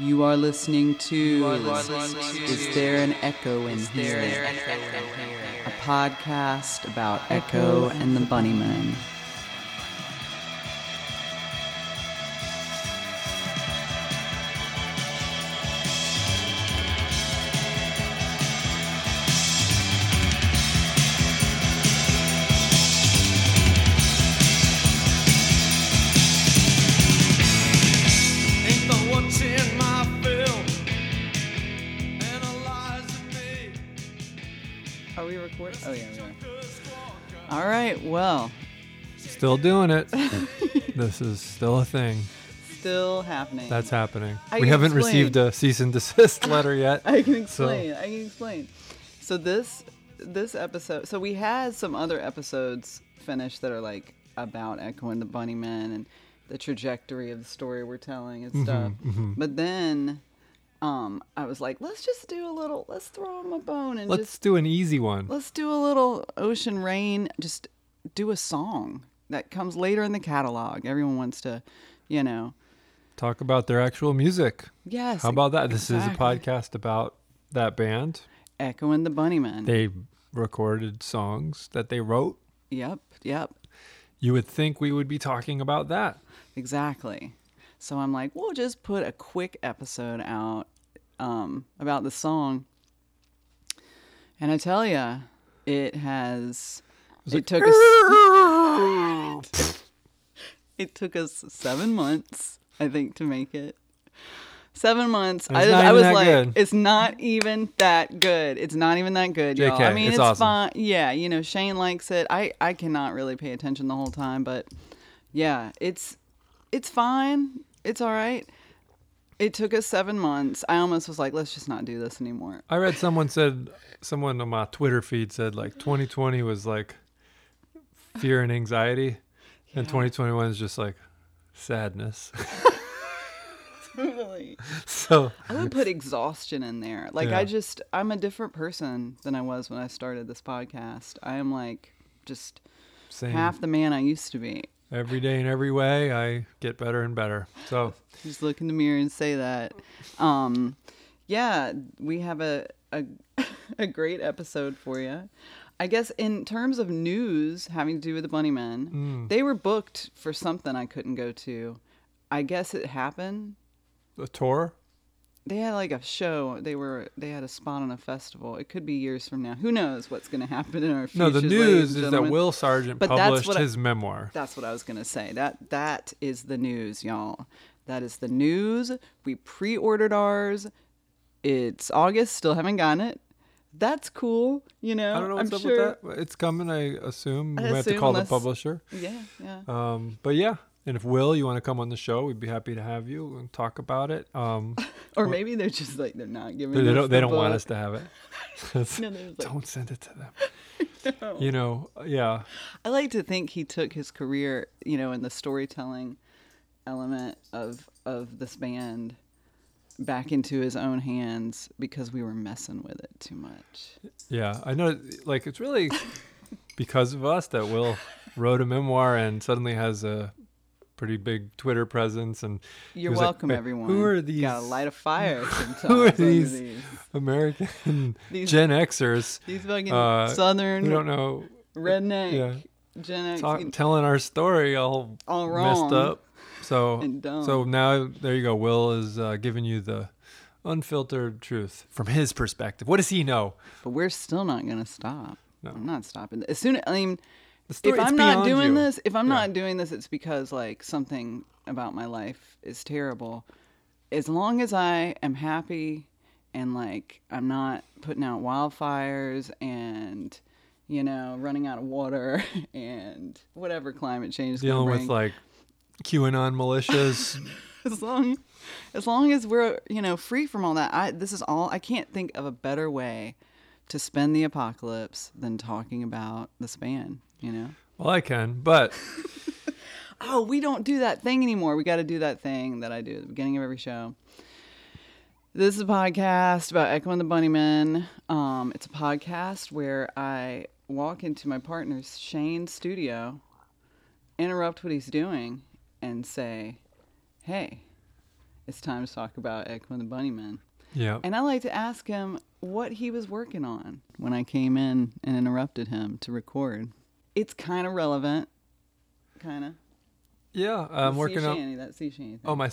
You are listening to Is There an Echo in Here? A podcast about Echo and the Bunnymen. Still doing it. this is still a thing. still happening. That's happening. I we haven't explain. received a cease and desist letter yet. I can explain. I can explain. So this this episode. So we had some other episodes finished that are like about Echo and the Bunnymen and the trajectory of the story we're telling and stuff. But then, um, I was like, let's just do a little. Let's throw him a bone and Let's just do an easy one. let's do a little Ocean Rain. Just do a song that comes later in the catalog. Everyone wants to, you know. Talk about their actual music. Yes. How about that? This is a podcast about that band. Echo and the Bunnymen. They recorded songs that they wrote. yep. Yep. You would think we would be talking about that. Exactly. So I'm like, we'll just put a quick episode out um, about the song. And I tell you, it has. It took us. it took us seven months, I think, to make it. Seven months. I, It's not I even was that like, good. it's not even that good. It's not even that good, y'all. I mean, it's it's, awesome. fine. Yeah, you know, Shane likes it. I I cannot really pay attention the whole time, but yeah, it's it's fine. It's all right. It took us seven months. I almost was like, let's just not do this anymore. I read someone said, someone on my Twitter feed said like 2020 was like fear and anxiety, and 2021 is just like sadness. Totally. so I would put exhaustion in there. Like Yeah. I just I'm a different person than I was when I started this podcast. I am like just same. half the man I used to be. every day in every way i get better and better so Just look in the mirror and say that. Um, yeah, we have a, a a great episode for you. I guess in terms of news having to do with the Bunnymen, Mm. they were booked for something I couldn't go to. I guess it happened. the tour They had like a show. They were they had a spot on a festival. It could be years from now. Who knows what's going to happen in our future? no the news is that will Sergeant But published what I- his memoir That's what I was gonna say. That that is the news, y'all. That is the news. We pre-ordered ours. It's August. Still haven't gotten it. That's cool. You know. i don't know what's I'm up sure. with that it's coming i assume I we have to assume call the publisher Yeah, yeah. um but yeah and if will you want to come on the show we'd be happy to have you and talk about it um Or maybe they're just like they're not giving. they us don't they the don't want us to have it No, like- don't send it to them you know yeah I like to think he took his career, you know, in the storytelling element of of this band back into his own hands because we were messing with it too much. Yeah, I know. Like it's really because of us that Will wrote a memoir and suddenly has a pretty big Twitter presence. And You're was like, welcome, everyone. Who are these Gotta light a fire. Who are these These, American These- Gen Xers these fucking uh, southern who don't know? redneck Yeah, Gen X. talk, telling our story all, All messed wrong up. So and dumb. so now there you go. Will is uh, giving you the unfiltered truth from his perspective. What does he know? but we're still not gonna stop. No. I'm not stopping. As soon I mean, story, if I'm not doing you. this, if I'm Yeah. not doing this, it's because like something about my life is terrible. As long as I am happy and like I'm not putting out wildfires and you know running out of water and whatever climate change is dealing bring. with like QAnon militias. as long as long as we're you know free from all that i this is all i can't think of a better way to spend the apocalypse than talking about the span you know? Well, I can, but oh we don't do that thing anymore. We got to do that thing that i do at the beginning of every show. This is a podcast about echo and the bunnymen. Um, it's a podcast where i walk into my partner's shane's studio interrupt what he's doing and say hey it's time to talk about and the Bunnymen. Yeah. And I like to ask him what he was working on when I came in and interrupted him to record. It's kind of relevant, kind of. yeah. I'm working sea on. that sea shanty. Thing. Oh my.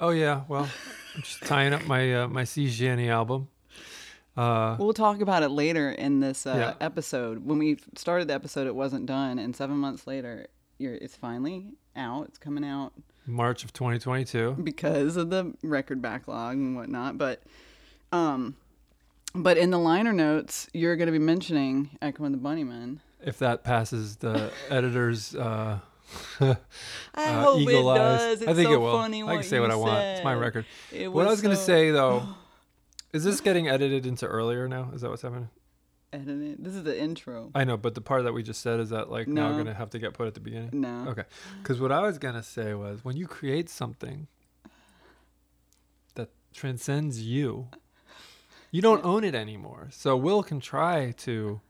Oh yeah. Well, I'm just tying up my uh, my sea shanty album. Uh, We'll talk about it later in this uh, Yeah. episode. When we started the episode, it wasn't done, and seven months later, you're, it's finally out. It's coming out March of 2022. because of the record backlog and whatnot. But, um, but in the liner notes, you're going to be mentioning Echo and the Bunnymen. If that passes the editor's uh, I uh, hope eagle it eyes, does. It's I think so it will. funny I can say what I want. It's my record. It What I was gonna say though, is this getting edited into earlier now? Is that what's happening? This is the intro. I know, but the part that we just said is that like now No. gonna have to get put at the beginning. No. Okay, because what I was gonna say was when you create something that transcends you, you don't own it anymore. So Will can try to,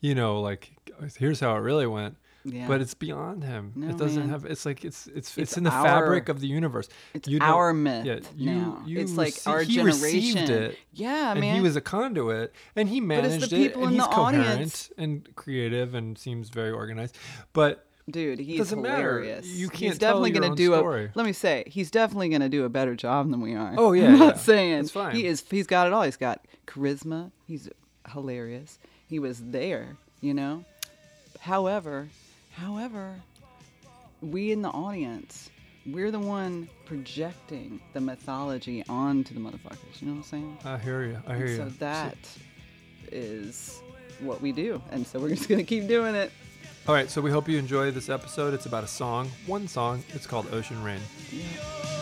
you know, like here's how it really went, Yeah. but it's beyond him. No, it doesn't man. have. It's like it's it's it's, It's in the our- fabric of the universe. it's you our myth yeah, you- now. you it's like our he generation. received it, Yeah, and man. he was a conduit, and he it's the managed it, and he's coherent audience- and creative, and seems very organized. But Dude, he's doesn't matter. hilarious. You he's can't tell definitely gonna own do story. a. Let me say, he's definitely gonna do a better job than we are. Oh, yeah, I'm not yeah. saying That's fine. he is. He's got it all. He's got charisma. He's hilarious. He was there, you know. However, however, we in the audience, we're the one projecting the mythology onto the motherfuckers. You know what I'm saying? I hear you. I hear And you. So that is what we do, and so we're just gonna keep doing it. All right, so we hope you enjoy this episode. It's about a song, one song. It's called Ocean Rain. All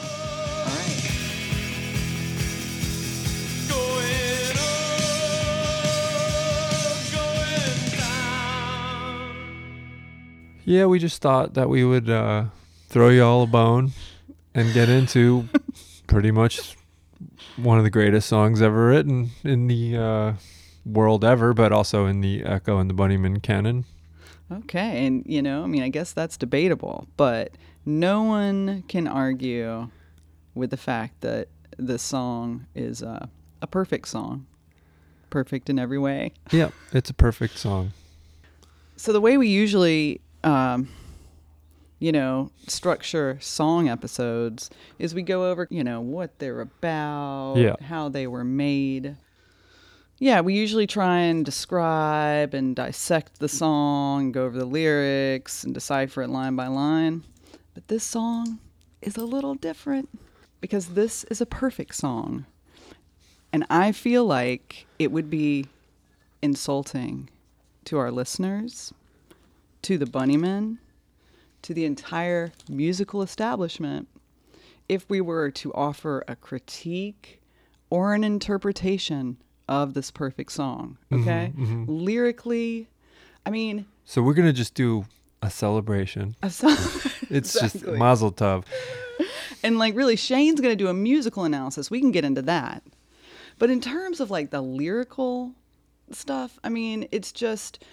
Yeah, we just thought that we would uh, throw you all a bone and get into pretty much one of the greatest songs ever written in the uh, world ever, but also in the Echo and the Bunnymen canon. Okay, and you know, I mean, I guess that's debatable, but no one can argue with the fact that this song is uh, a perfect song, perfect in every way. Yeah, it's a perfect song. So the way we usually, um, you know, structure song episodes is we go over, you know, what they're about, Yeah. how they were made. Yeah, we usually try and describe and dissect the song, go over the lyrics and decipher it line by line. But this song is a little different because this is a perfect song. And I feel like it would be insulting to our listeners, to the Bunnymen, to the entire musical establishment if we were to offer a critique or an interpretation of this perfect song. Mm-hmm, okay? Mm-hmm. Lyrically, I mean, So we're gonna just do a celebration. a song. It's just Exactly. Mazel Tov. and like really shane's going to do a musical analysis we can get into that but in terms of like the lyrical stuff i mean it's just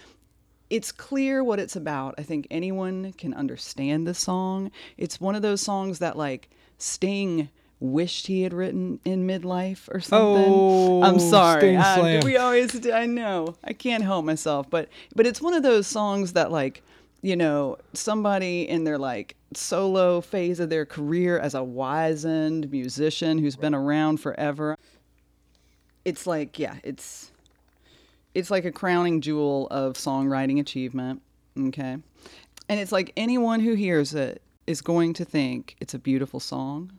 it's clear what it's about. I think anyone can understand the song. It's one of those songs that like sting wished he had written in midlife or something. Oh, i'm sorry Uh, we always do, i know. I can't help myself but but it's one of those songs that like you know somebody in their like solo phase of their career as a wizened musician who's been around forever it's like yeah it's it's like a crowning jewel of songwriting achievement okay and it's like anyone who hears it is going to think it's a beautiful song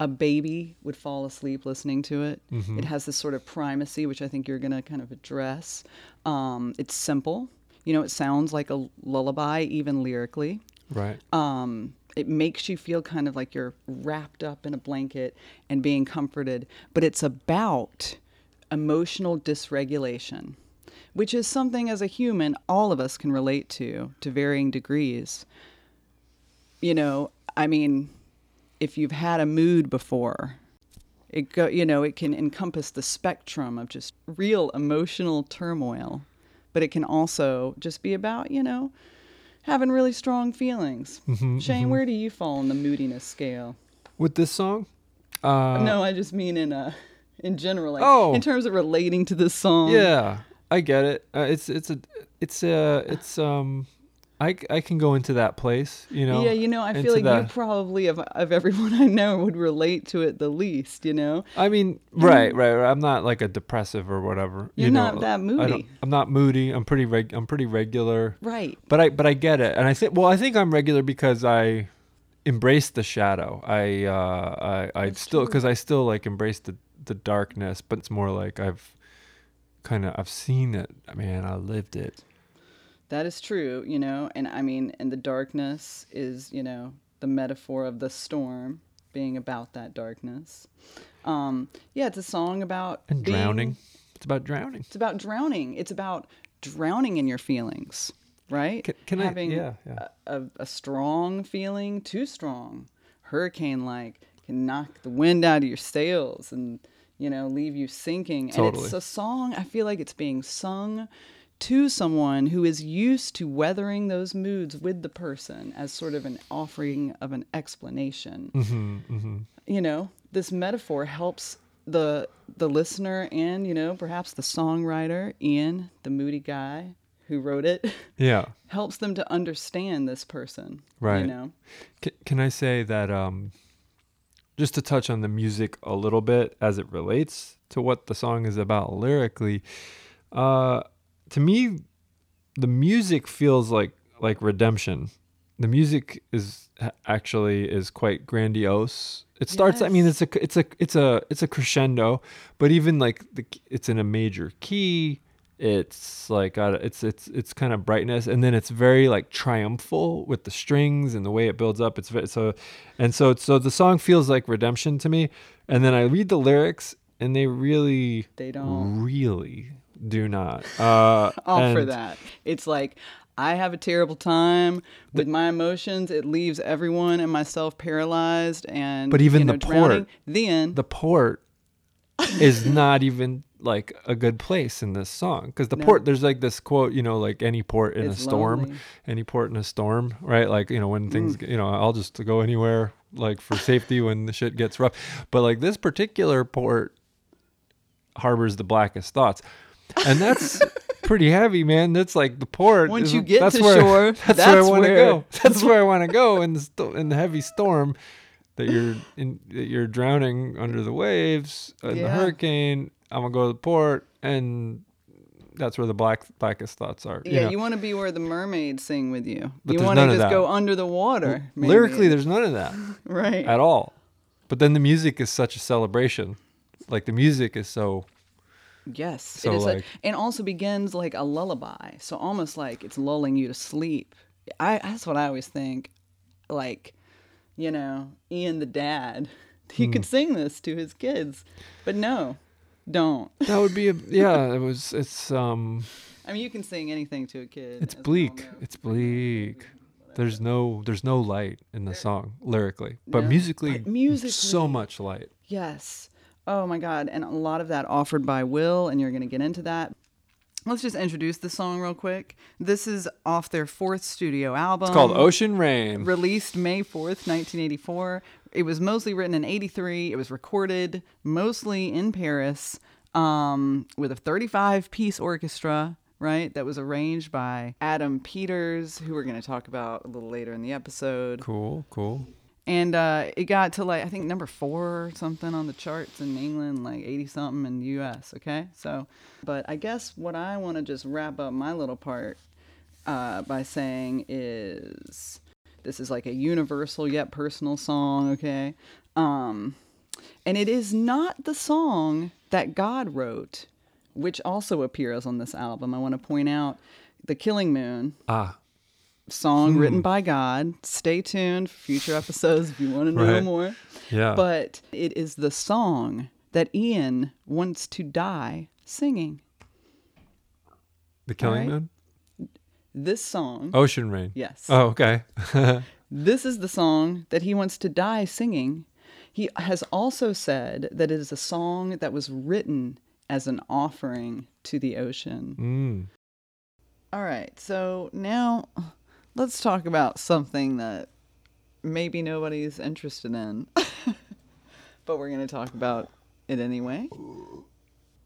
a baby would fall asleep listening to it. It has this sort of primacy, which I think you're going to kind of address. Um, it's simple. You know, it sounds like a lullaby, even lyrically. Right. Um, it makes you feel kind of like you're wrapped up in a blanket and being comforted, but it's about emotional dysregulation, which is something as a human all of us can relate to to varying degrees. You know, I mean, if you've had a mood before, it go, you know, it can encompass the spectrum of just real emotional turmoil, but it can also just be about, you know, having really strong feelings. Shane, where do you fall on the moodiness scale? with this song. Uh, no, I just mean in uh in general, like Oh. in terms of relating to this song. Yeah, I get it. Uh, it's it's a it's a it's um, I I can go into that place. You know. yeah, you know, I feel like you probably of of everyone I know would relate to it the least. You know, I mean, right, right, right. I'm not like a depressive or whatever. You're you know, not that I moody. I'm not moody. I'm pretty reg. I'm pretty regular. right? But I but I get it, and I think well, I think I'm regular because I embrace the shadow. I uh I I still because I still like embrace the the darkness, but it's more like I've kind of I've seen it. Man, I lived it. That is true, you know, and I mean, and the darkness is, you know, the metaphor of the storm being about that darkness. Um, yeah, it's a song about And being- drowning. It's about drowning. It's about drowning. It's about drowning in your feelings, right? Can- can I- Having yeah, yeah. A, a, a strong feeling, too strong, hurricane like, can knock the wind out of your sails and, you know, leave you sinking. And it's a song, I feel like it's being sung to someone who is used to weathering those moods with the person as sort of an offering of an explanation hmm hmm you know this metaphor helps the the listener and you know perhaps the songwriter ian the moody guy who wrote it Yeah. helps them to understand this person Right. you know Can, can I say that um, just to touch on the music a little bit as it relates to what the song is about lyrically? Uh, to me, the music feels like like redemption. The music is actually is quite grandiose. It starts. I mean, it's a it's a it's a it's a crescendo, but even like the it's in a major key. It's like a- it's it's it's kind of brightness, and then it's very like triumphal with the strings and the way it builds up. It's so, and so so the song feels like redemption to me. And then I read the lyrics, and they really They don't. really do not uh, offer and- that it's like i have a terrible time with my emotions it leaves everyone and myself paralyzed and But even you know, the drowning. port- then the port is not even like a good place in this song because the No. port there's like this quote you know like any port in It's a storm lonely. any port in a storm right like you know when things Mm. you know i'll just go anywhere like for safety when the shit gets rough but like this particular port harbors the blackest thoughts and that's pretty heavy man that's like the port Once is- you get that's to where, shore, that's, where i want to go that's where i want to go in the in the heavy storm that you're in that you're drowning under the waves in the hurricane i'm gonna go to the port and that's where the black blackest thoughts are you yeah know. you want to be where the mermaids sing with you But you want to just go under the water maybe. lyrically there's none of that right at all but then the music is such a celebration like the music is so Yes, So, it is, like- like, and also begins like a lullaby, so almost like it's lulling you to sleep. I that's what I always think. Like, you know, Ian the dad, he Hmm. could sing this to his kids, but no, don't. that would be a yeah it was it's um I mean, you can sing anything to a kid. it's as we all bleak it's bleak there's no there's no light in the song lyrically but No, musically but musically- so much light Yes. Oh my God, and a lot of that offered by Will, and you're gonna get into that. Let's just introduce the song real quick. This is off their fourth studio album. it's called ocean rain released May 4th, 1984. It was mostly written in 83. It was recorded mostly in Paris um, with a 35 piece orchestra, right? That was arranged by Adam Peters, who we're going to talk about a little later in the episode. cool cool And uh, it got to like, I think number four or something on the charts in England, like 80 something in the US, okay? So, but I guess what I want to just wrap up my little part uh, by saying is this is like a universal yet personal song, okay? Um, and it is not the song that God wrote, which also appears on this album. I want to point out The Killing Moon ah song written Hmm. by God. Stay tuned for future episodes if you want to know Right. more. yeah But it is the song that Ian wants to die singing. the killing alright. moon This song, ocean rain yes, oh okay this is the song that he wants to die singing. He has also said that it is a song that was written as an offering to the ocean. mm. All right, so now let's talk about something that maybe nobody's interested in. but we're going to talk about it anyway.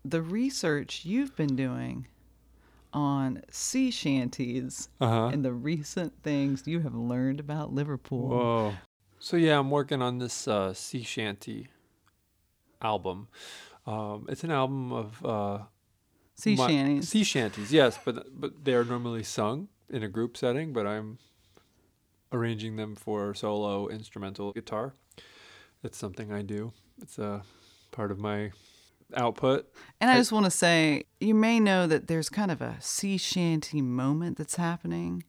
The research you've been doing on sea shanties Uh-huh. and the recent things you have learned about Liverpool. Whoa. So yeah, I'm working on this uh, sea shanty album. Um, it's an album of uh, Sea my- shanties. Sea shanties, yes, but but they are normally sung in a group setting. But I'm arranging them for solo instrumental guitar. It's something I do. It's a part of my output. And I just want to say, you may know that there's kind of a sea shanty moment that's happening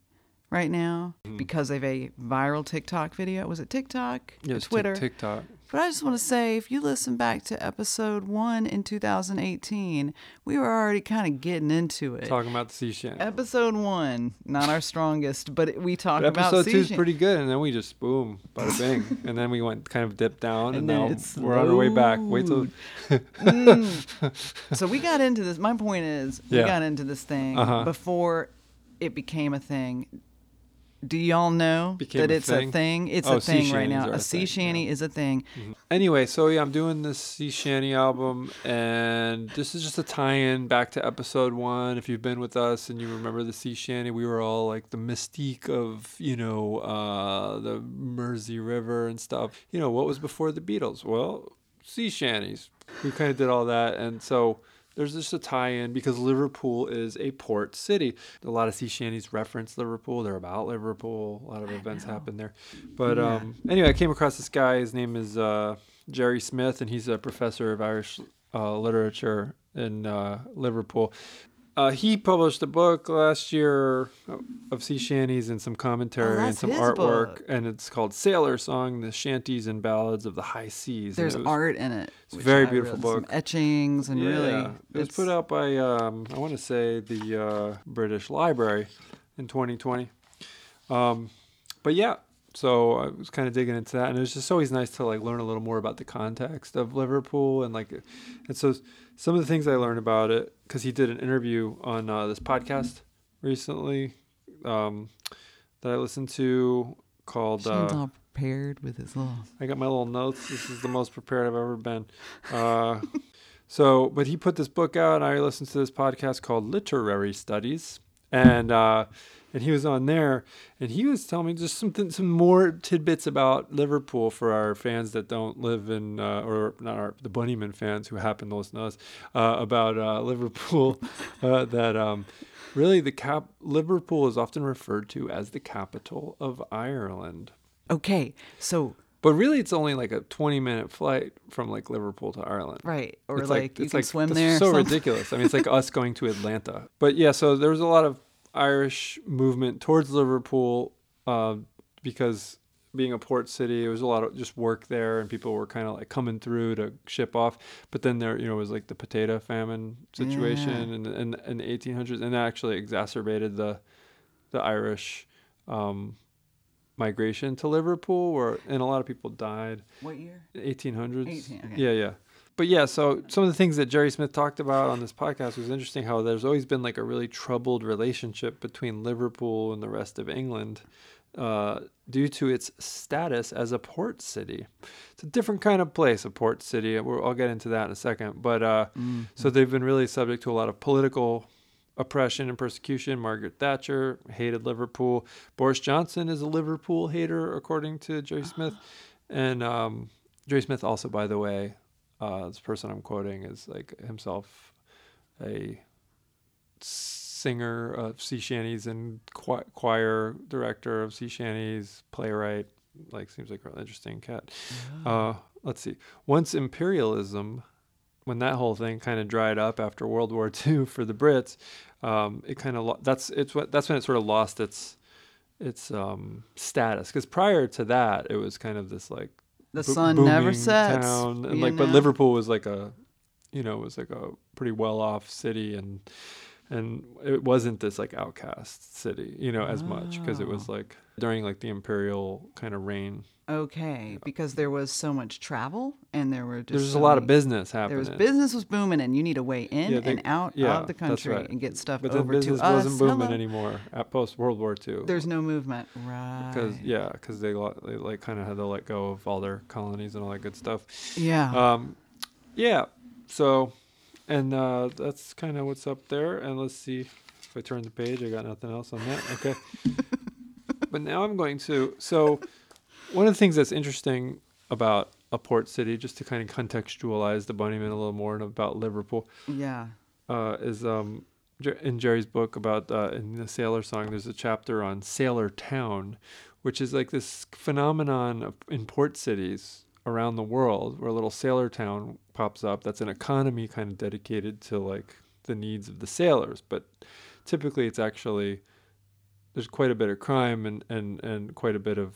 right now Mm. because of a viral TikTok video. Was it TikTok Yeah, or it's Tik- Twitter? TikTok. But I just want to say, if you listen back to episode one in 2018, we were already kind of getting into it. Talking about the sea shanty. Episode one, not our strongest, but we talked But about episode two is pretty good, and then we just boom, bada bing, and then we went kind of dipped down, and, And now we're on our way back. Wait till Mm. so we got into this. My point is, we Yeah. got into this thing Uh-huh. before it became a thing. Do y'all know Became that a it's thing? a thing? It's Oh, a thing right now. A a sea thing, shanty yeah. is a thing. Anyway, so yeah, I'm doing this Sea Shanty album, and this is just a tie-in back to episode one. If you've been with us and you remember the Sea Shanty, we were all like the mystique of you know uh, the Mersey River and stuff. You know what was before the Beatles? Well, sea shanties. We kind of did all that, and so there's just a tie-in because Liverpool is a port city. A lot of sea shanties reference Liverpool. They're about Liverpool. A lot of events happen there. But Yeah. um, anyway, I came across this guy. His name is uh, Gerry Smyth, and he's a professor of Irish uh, literature in uh, Liverpool. Uh, he published a book last year of sea shanties and some commentary and Oh, that's some artwork, book. and it's called Sailor Song: The Shanties and Ballads of the High Seas. There's was- art in it. it's a very I beautiful read, some etchings and yeah, really, it was put out by um, I want to say the uh, British Library in 2020. Um, but yeah, so I was kind of digging into that, and it was just always nice to like learn a little more about the context of Liverpool and like, and so some of the things I learned about it because he did an interview on uh, this podcast recently um, that I listened to called. Shane's Uh, all prepared with his little. I got my little notes. This is the most prepared I've ever been. Uh, so, but he put this book out, and I listened to this podcast called Literary Studies, and uh, and he was on there, and he was telling me just something, some more tidbits about Liverpool for our fans that don't live in, uh, or not our the Bunnymen fans who happen to listen to us uh, about uh, Liverpool. uh, that um, really the cap Liverpool is often referred to as the capital of Ireland. Okay, so But really, it's only like a 20 minute flight from like Liverpool to Ireland. right, or It's like, you it's can swim there. So ridiculous. I mean, it's like us going to Atlanta. But yeah, so there was a lot of Irish movement towards Liverpool uh, because being a port city, it was a lot of just work there, and people were kind of like coming through to ship off. But then there, you know, was like the potato famine situation in, in in the 1800s, and that actually exacerbated the the Irish. Um, migration to Liverpool where and a lot of people died What year? 1800s. 18, okay. Yeah, yeah. But yeah, so some of the things that Gerry Smyth talked about on this podcast was interesting how there's always been like a really troubled relationship between Liverpool and the rest of England uh, due to its status as a port city. It's a different kind of place, a port city. We'll, I'll get into that in a second. But uh, so they've been really subject to a lot of political oppression and persecution. Margaret Thatcher hated Liverpool. Boris Johnson is a Liverpool hater, according to Gerry Smyth. And um, Gerry Smyth also, by the way, uh, this person I'm quoting is like himself a singer of sea shanties and choir director of sea shanties, playwright. Like seems like a really interesting cat. Uh, let's see. Once imperialism, when that whole thing kind of dried up after World War II for the Brits, um, it kind of lo- that's it's what that's when it sort of lost its its um, status. Because prior to that, it was kind of this like The sun never sets. town, and like, but? Liverpool was like a, you know, was like a pretty well off city, and and it wasn't this like outcast city, you know, as much because it was Oh. like during like the imperial kind of reign okay because there was so much travel and there were just There's so a lot of business happening. There was business was booming, and you need a way in Yeah, they- and out yeah, of the country right. and get stuff but over business to us. wasn't booming Hello. anymore at post World War II. There's no movement, right? because yeah, because they, they like kind of had to let go of all their colonies and all that good stuff. yeah, Um, yeah. So, and uh, that's kind of what's up there. And let's see if I turn the page. I got nothing else on that. Okay. but now I'm going to. So, one of the things that's interesting about a port city, just to kind of contextualize the Bunnymen a little more and about Liverpool, yeah. uh, is um, in Gerry's book about uh, in the Sailor Song. There's a chapter on Sailor Town, which is like this phenomenon of, in port cities around the world, where a little sailor town pops up. That's an economy kind of dedicated to like the needs of the sailors, but typically it's actually there's quite a bit of crime and and and quite a bit of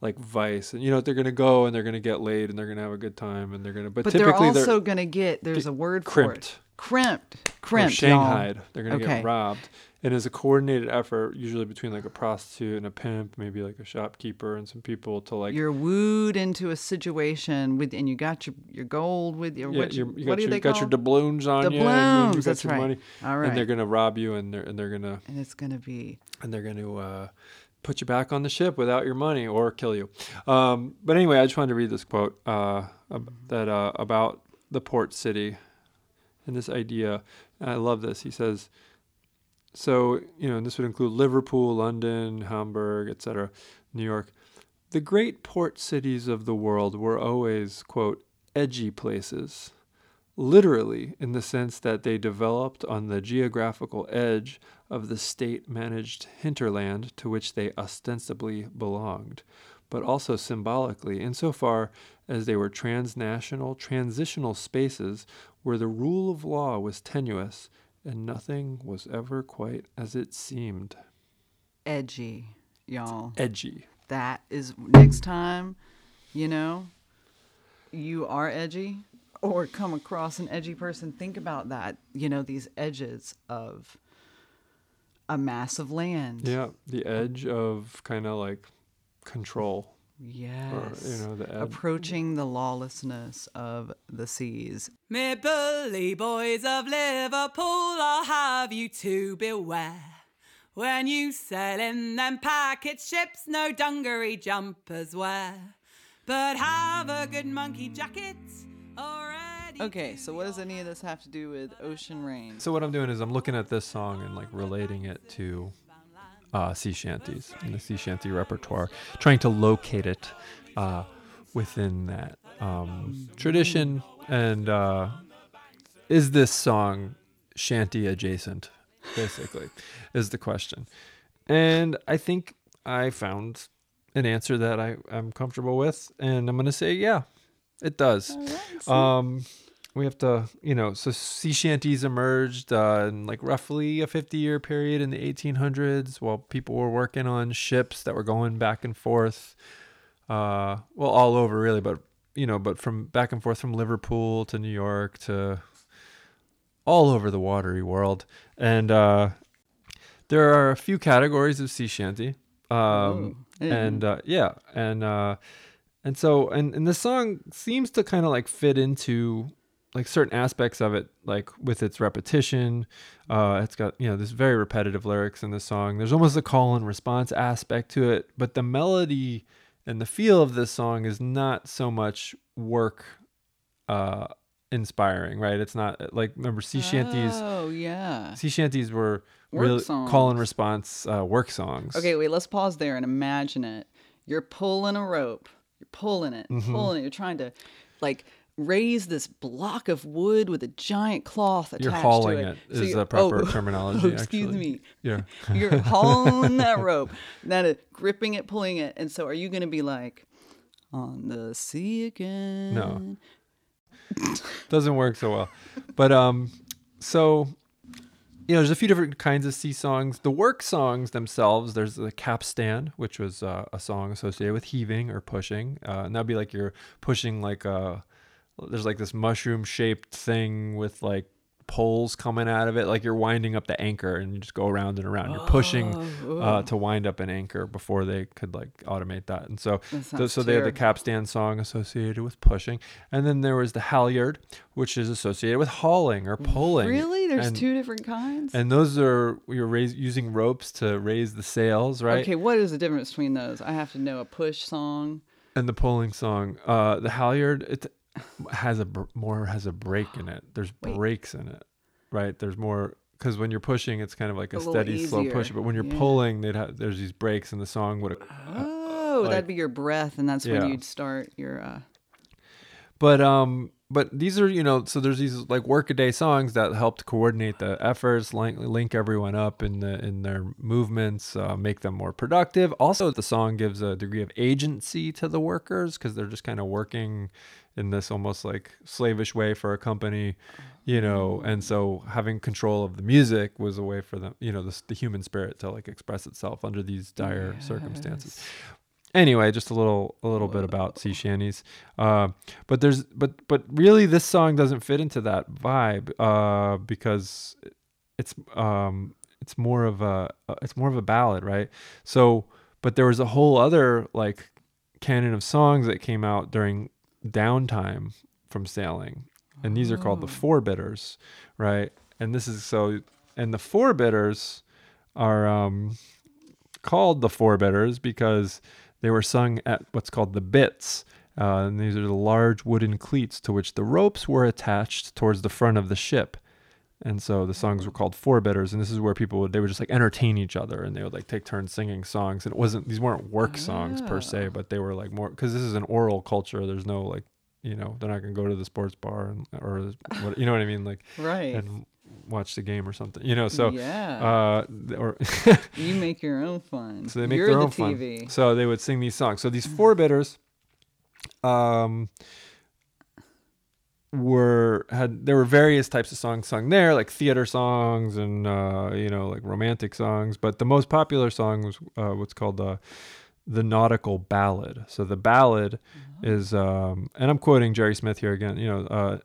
like vice and you know they're gonna go and they're gonna get laid and they're gonna have a good time and they're gonna but, But they're also gonna get. There's a word for it. crimped Crimped. or Crimped. y'all. shanghaied. They're gonna Okay. get robbed, and it's a coordinated effort, usually between like a prostitute and a pimp, maybe like a shopkeeper and some people to like. You're wooed into a situation with, and you got your your gold with your. yeah, what, what got your they got your doubloons on you. and you Doubloons, got that's your right. Money, All right. And they're gonna rob you, and they're and they're gonna and it's gonna be and they're gonna uh, put you back on the ship without your money or kill you. Um, but anyway, I just wanted to read this quote uh, that uh, about the port city and this idea. And I love this. He says, so you know, this would include Liverpool, London, Hamburg, etc., New York. The great port cities of the world were always quote edgy places. Literally, in the sense that they developed on the geographical edge of the state managed hinterland to which they ostensibly belonged, but also symbolically, insofar as they were transnational, transitional spaces where the rule of law was tenuous and nothing was ever quite as it seemed. edgy, y'all. Edgy. That is next time, you know, you are edgy or come across an edgy person. Think about that. You know, these edges of a mass of land. Yeah, the edge of kind of like control. Yes. Or, you know, the ed- Approaching the lawlessness of the seas. Me bully boys of Liverpool, I'll have you to beware. When you sail in them packet ships, no dungaree jumpers wear. But have a good monkey jacket already. Okay, so what does any of this have to do with ocean rain? So what I'm doing is I'm looking at this song and like relating it to uh, sea shanties and the sea shanty repertoire, trying to locate it uh, within that um, tradition. And uh, is this song shanty adjacent? Basically, is the question. And I think I found an answer that I, I'm comfortable with, and I'm gonna say yeah, it does. Um, we have to, you know, so sea shanties emerged uh, in like roughly a 50 year period in the 1800s while people were working on ships that were going back and forth. Uh, well, all over really, but, you know, but from back and forth from Liverpool to New York to all over the watery world. And uh, there are a few categories of sea shanty. Um, yeah. and uh, yeah, and uh, and so and and the song seems to kind of like fit into like certain aspects of it, like with its repetition. Uh, it's got you know this very repetitive lyrics in the song. There's almost a call and response aspect to it, but the melody and the feel of this song is not so much work uh, inspiring, right? It's not like remember sea shanties. Oh, yeah. Sea shanties were Work really songs. call and response uh, work songs. Okay, wait, let's pause there and imagine it. You're pulling a rope. You're pulling it, Mm-hmm. pulling it. You're trying to like raise this block of wood with a giant cloth attached You're hauling to it it. So is the proper oh, terminology. oh, excuse actually. me. Yeah. You're hauling that rope. That is gripping it, pulling it. And so are you going to be like on the sea again? No. Doesn't work so well. But um so you know, there's a few different kinds of sea songs. The work songs themselves, there's the capstan, which was uh, a song associated with heaving or pushing. Uh, and that'd be like you're pushing like a, there's like this mushroom shaped thing with like poles coming out of it, like you're winding up the anchor, and you just go around and around. You're pushing Oh, uh, to wind up an anchor before they could like automate that. And so, That so, so they had the capstan song associated with pushing, and then there was the halyard, which is associated with hauling or pulling. Really? There's and, two different kinds? And those are you're raise, using ropes to raise the sails, right? Okay, what is the difference between those? I have to know a push song. And the pulling song, uh, the halyard, it has a br- more has a break in it. There's Wait. breaks in it, right? There's more because when you're pushing, it's kind of like a, A steady, slow push. But when you're yeah. pulling, they'd have, there's these breaks, and the song would. Oh, like- that'd be your breath, and that's when you'd start your. Uh, But um, but these are you know, so there's these like workaday songs that help to coordinate the efforts, link, link everyone up in the in their movements, uh, make them more productive. Also, the song gives a degree of agency to the workers because they're just kind of working in this almost like slavish way for a company, you know. And so having control of the music was a way for them, you know, the, the human spirit to like express itself under these dire circumstances. Anyway just a little a little bit about sea shanties. Uh, but there's but but really this song doesn't fit into that vibe uh, because it's um it's more of a it's more of a ballad right? So but there was a whole other like canon of songs that came out during downtime from sailing and these are called the forebitters right and this is so and the forebitters are um called the forebitters because they were sung at what's called the bitts. Uh, and these are the large wooden cleats to which the ropes were attached towards the front of the ship. And so the songs were called forebitters, and this is where people would they would just like entertain each other, and they would like take turns singing songs. And it wasn't these weren't work songs per se, but they were like more because this is an oral culture. There's no like you know they're not gonna go to the sports bar and or what you know what I mean like right. and watch the game or something you know so yeah. uh or you make your own fun. So they make You're their the own fun. So they would sing these songs. So these forebitters, um, were had there were various types of songs sung there, like theater songs and uh, you know like romantic songs. But the most popular song was uh, what's called the the nautical ballad. So the ballad is, um, and I'm quoting Gerry Smyth here again. You know, uh,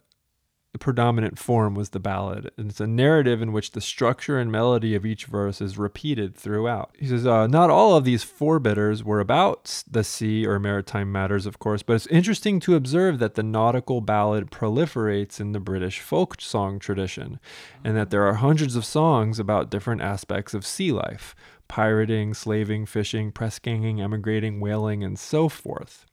predominant form was the ballad. And it's a narrative in which the structure and melody of each verse is repeated throughout. He says, uh, Not all of these forebitters were about the sea or maritime matters, of course, but it's interesting to observe that the nautical ballad proliferates in the British folk song tradition, and that there are hundreds of songs about different aspects of sea life pirating, slaving, fishing, press ganging, emigrating, whaling, and so forth.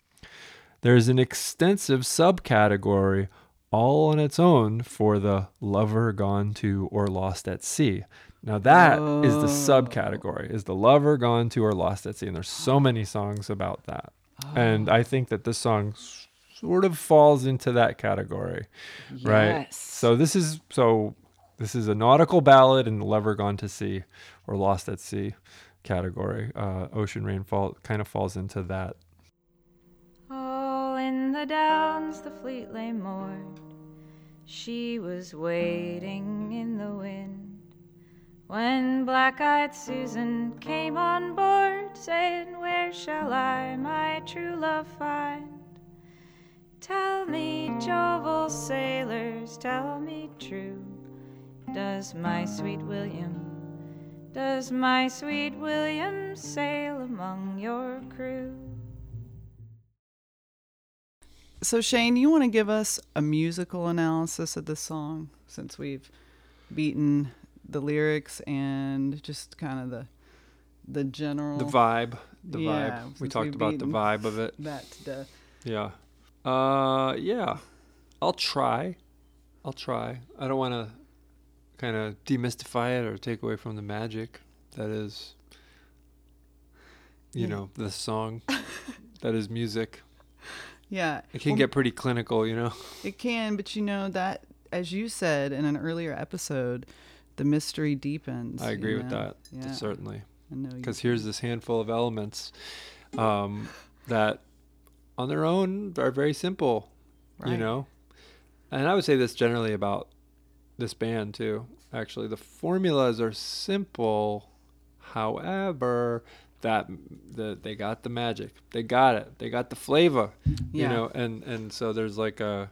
There's an extensive subcategory all on its own for the lover gone to or lost at sea. Now that is the subcategory is the lover gone to or lost at sea and there's so many songs about that. And I think that this song sort of falls into that category, right? So this is so this is a nautical ballad and the lover gone to sea or lost at sea category. Uh, Ocean Rainfall kind of falls into that in the downs the fleet lay moored. She was waiting in the wind. When black eyed Susan came on board, saying, Where shall I my true love find? Tell me, jovial sailors, tell me true. Does my sweet William, does my sweet William sail among your crew? So Shane, you want to give us a musical analysis of this song since we've beaten the lyrics and just kind of the the general the vibe the Yeah, vibe. We talked about the vibe of it. that to death. yeah. Uh yeah. I'll try. I'll try. I don't want to kind of demystify it or take away from the magic that is you Yeah. know the song. That is music Yeah, it can Well, get pretty clinical you know? It can, but you know that, as you said in an earlier episode, the mystery deepens. i you agree with know? that Yeah, certainly. I know because here's this handful of elements um, that on their own are very simple you know? And i would say this generally about this band too. Actually the formulas are simple. However that the, they got the magic they got it they got the flavor you know and and so there's like a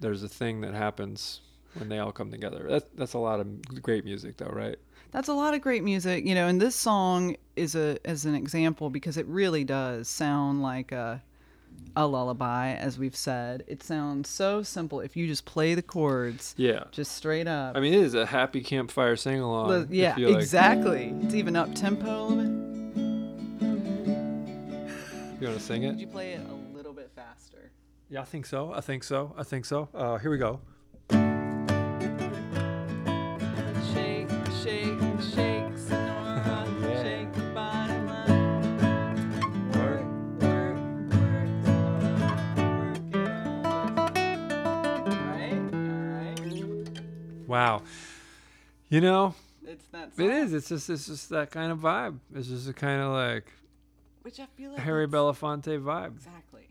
there's a thing that happens when they all come together. That's that's a lot of great music, though, right? That's a lot of great music, you know, and this song is a as an example because it really does sound like a a lullaby, as we've said. It sounds so simple if you just play the chords Yeah. just straight up. I mean, it is a happy campfire sing along. The- yeah, exactly. It's even up tempo a little bit. You want to sing Could it? you play it a little bit faster? Yeah, I think so. I think so. I think so. Uh, here we go. Shake, shake, shake, Sonora. Yeah. Shake your body, line. Work, work, work, Sonora. Work it out. Right? Alright. Wow. You know, It's that song. it is. It's just it's just that kind of vibe. It's just a kind of like Which I feel like Harry Belafonte vibe. Exactly.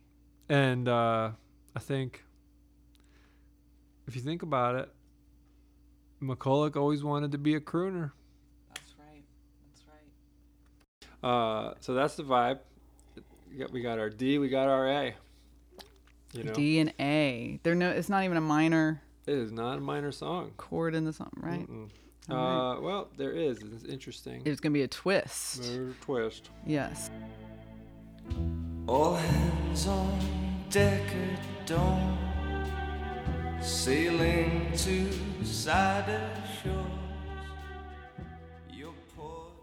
And uh, I think if you think about it, McCulloch always wanted to be a crooner. That's right. That's right. Uh, so that's the vibe. We got, we got our D, we got our A. You know, D and A. They're no. It's not even a minor it is not a minor song. chord in the song, right? Uh, well, there is. It's interesting. It's gonna be a twist. There's a twist. Yes. All hands on deck at dawn, sailing to cider shores.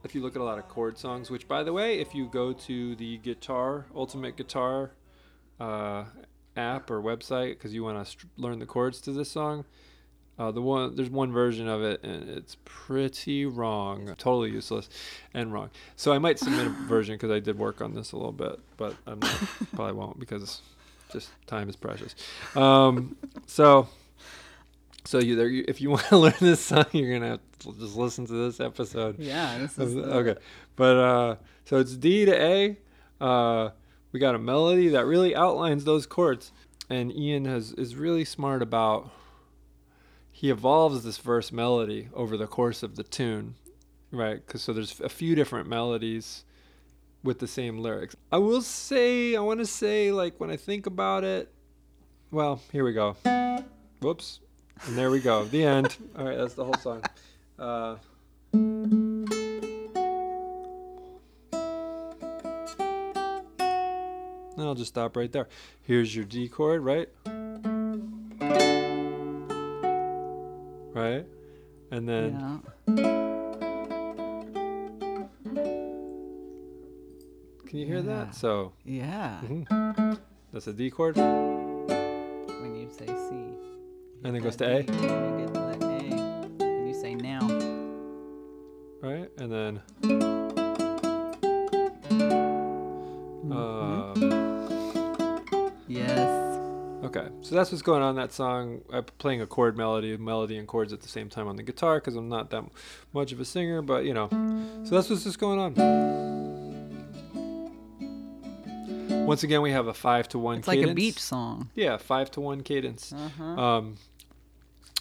If you look at a lot of chord songs, which by the way, if you go to the Guitar Ultimate Guitar uh, app or website because you want to st- learn the chords to this song, uh, the one there's one version of it and it's pretty wrong, totally useless and wrong. So I might submit a version because I did work on this a little bit, but I'm not, probably won't because just time is precious. Um, so. So you there, you- if you want to learn this song, you're gonna have to just listen to this episode. Yeah. This is the- Okay, but uh, so it's D to A. Uh, we got a melody that really outlines those chords, and Ian has is really smart about. He evolves this verse melody over the course of the tune, right? Because so there's a few different melodies with the same lyrics. I will say, I want to say, like when I think about it, well, here we go. Whoops, and there we go. The end. All right, that's the whole song. Uh, I'll just stop right there. Here's your D chord, right? Right? And then yeah. can you hear Yeah. that? So Yeah. mhm. that's a D chord. When you say C. you And it goes to A? D, and you get to A. And you say now. Right? And then Mm-hmm. um, so that's what's going on in that song. I'm playing a chord melody, melody and chords at the same time on the guitar because I'm not that much of a singer, but you know. So that's what's just going on. Once again, we have a five to one. Cadence. It's like a cadence. beach song. Yeah, five to one cadence, Uh-huh. um,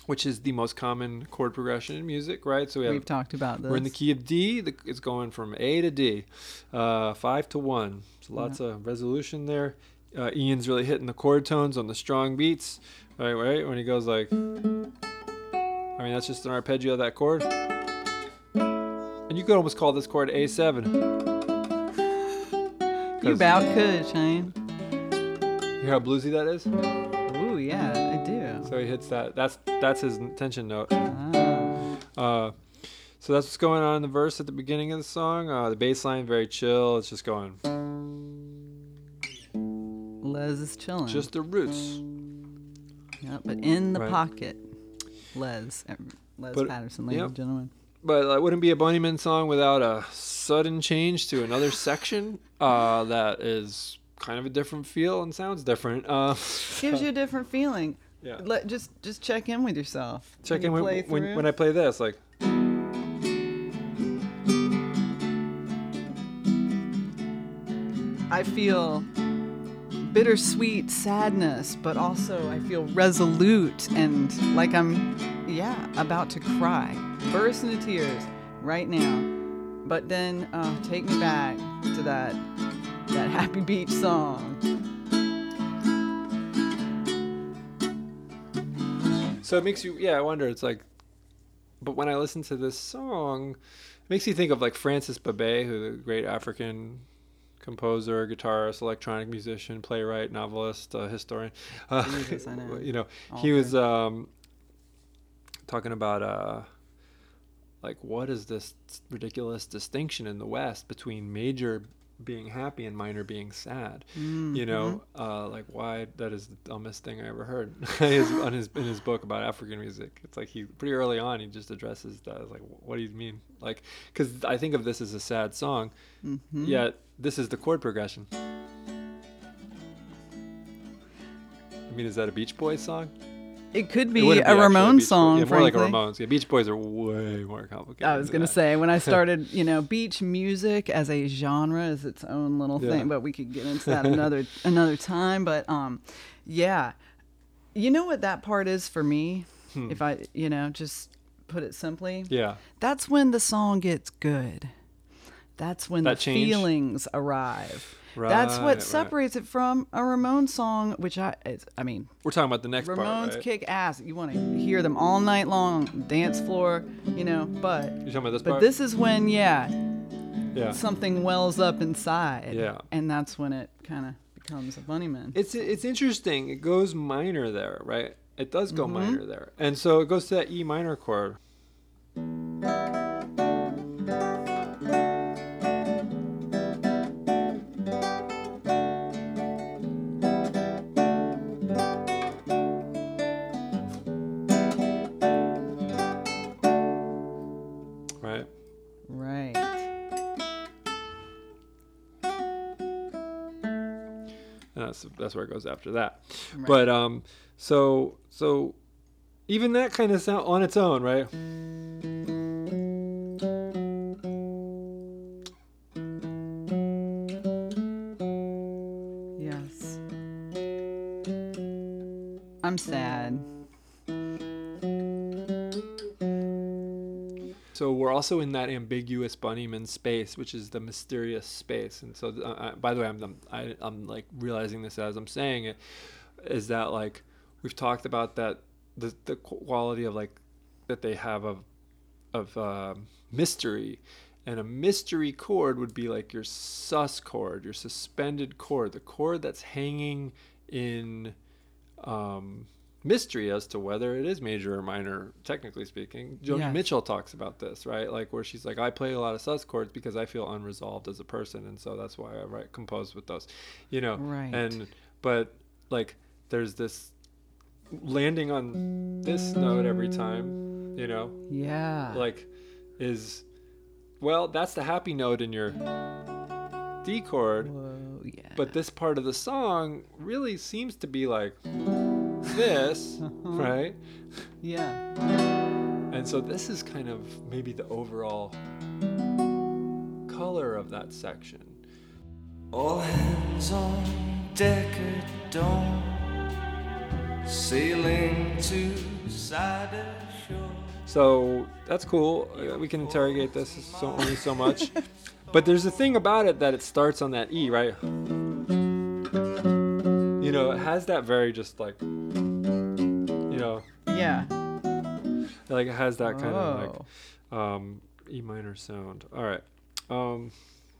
which is the most common chord progression in music, right? So we have We've talked about this. we're in the key of D. The, it's going from A to D, uh, five to one. So lots of resolution there. Uh, Ian's really hitting the chord tones on the strong beats, right? Right when he goes like, I mean that's just an arpeggio of that chord. And you could almost call this chord A7. You about could, Shane. You hear how bluesy that is? Ooh, yeah, I do. So he hits that. That's that's his tension note. Ah. Uh, so that's what's going on in the verse at the beginning of the song. Uh, the bass line very chill. It's just going Les is chilling. just the roots. yeah, but in the Right. pocket. Les. uh, Les But- Pattinson, ladies yep. and gentlemen. But it wouldn't be a Bunnymen song without a sudden change to another section uh, that is kind of a different feel and sounds different. Uh, Gives you a different feeling. yeah. Let just just check in with yourself. Check you in when, when, when I play this. Like, I feel bittersweet sadness, but also I feel resolute and like I'm, yeah, about to cry, burst into tears right now. But then uh, take me back to that that happy beach song. So it makes you, yeah, I wonder. It's like, but when I listen to this song, it makes you think of like Francis Bebey, who the great African composer, guitarist, electronic musician, playwright, novelist, uh, historian. Uh, Jesus, know. you know, he was um, talking about uh, like what is this ridiculous distinction in the West between major being happy and minor being sad? You know, uh, like why that is the dumbest thing I ever heard. his, on his in his book about African music, it's like he pretty early on he just addresses that. Like, what do you mean? Like, because I think of this as a sad song, yet this is the chord progression. I mean, is that a Beach Boys song? It could be wouldn't a actually Ramon Beach Boys. song. Yeah, more like a. Ramones. Yeah, Beach Boys are way more complicated. I was gonna that. say when I started, you know, beach music as a genre is its own little Yeah. thing, but we could get into that another another time. But um, yeah, you know what that part is for me. If I, you know, just put it simply, Hmm. Yeah, that's when the song gets good. That's when That the change? feelings arrive. That's what right. separates it from a Ramones song, which I, I mean, we're talking about the next Ramones part, right? kick ass. You want to hear them all night long, dance floor, you know. But You're talking about this but part. this is when, yeah, yeah, something wells up inside. Yeah. And that's when it kind of becomes a Bunnymen. it's it's interesting. It goes minor there, right? It does Mm-hmm. go minor there, and so it goes to that E minor chord. That's that's where it goes after that. But um, so so even that kind of sound on its own, right? Yes. I'm sad. So we're also in that ambiguous Bunnymen space, which is the mysterious space. And so, uh, I, by the way, I'm, I'm I, I'm like realizing this as I'm saying it, is that like we've talked about that the the quality of like that they have of of uh, mystery, and a mystery chord would be like your sus chord, your suspended chord, the chord that's hanging in um, mystery as to whether it is major or minor, technically speaking. Joni Yes. Mitchell talks about this, right? Like where she's like, I play a lot of sus chords because I feel unresolved as a person, and so that's why I write compose with those, you know. Right. And but like there's this landing on this note every time, you know, Yeah. like is well, that's the happy note in your D chord. Whoa, yeah. But this part of the song really seems to be like this, right? yeah. And so this is kind of maybe the overall color of that section. All hands on deck at dawn, sailing to side shore. So that's cool. Uh, We can interrogate this so only so much. but there's a thing about it that it starts on that E, right? You know, it has that very just like, you know, Yeah. like it has that kind of like Oh. um, E minor sound. All right. Um,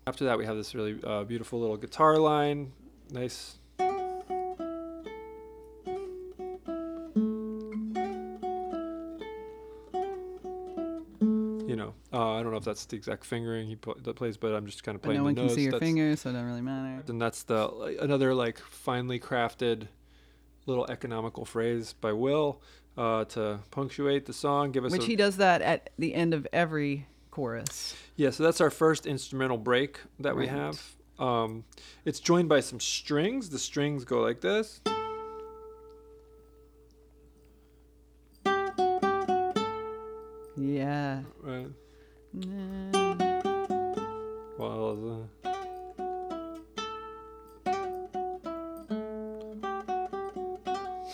after that, we have this really uh, beautiful little guitar line. Nice. Uh, I don't know if that's the exact fingering he pl- that plays, but I'm just kind of playing. But no one can see your That's- fingers, so it doesn't really matter. and that's the another like finely crafted little economical phrase by Will uh, to punctuate the song, give us Which a, he does that at the end of every chorus. Yeah, so that's our first instrumental break that we have. Um, it's joined by some strings. The strings go like this. Yeah. Right. Well, uh,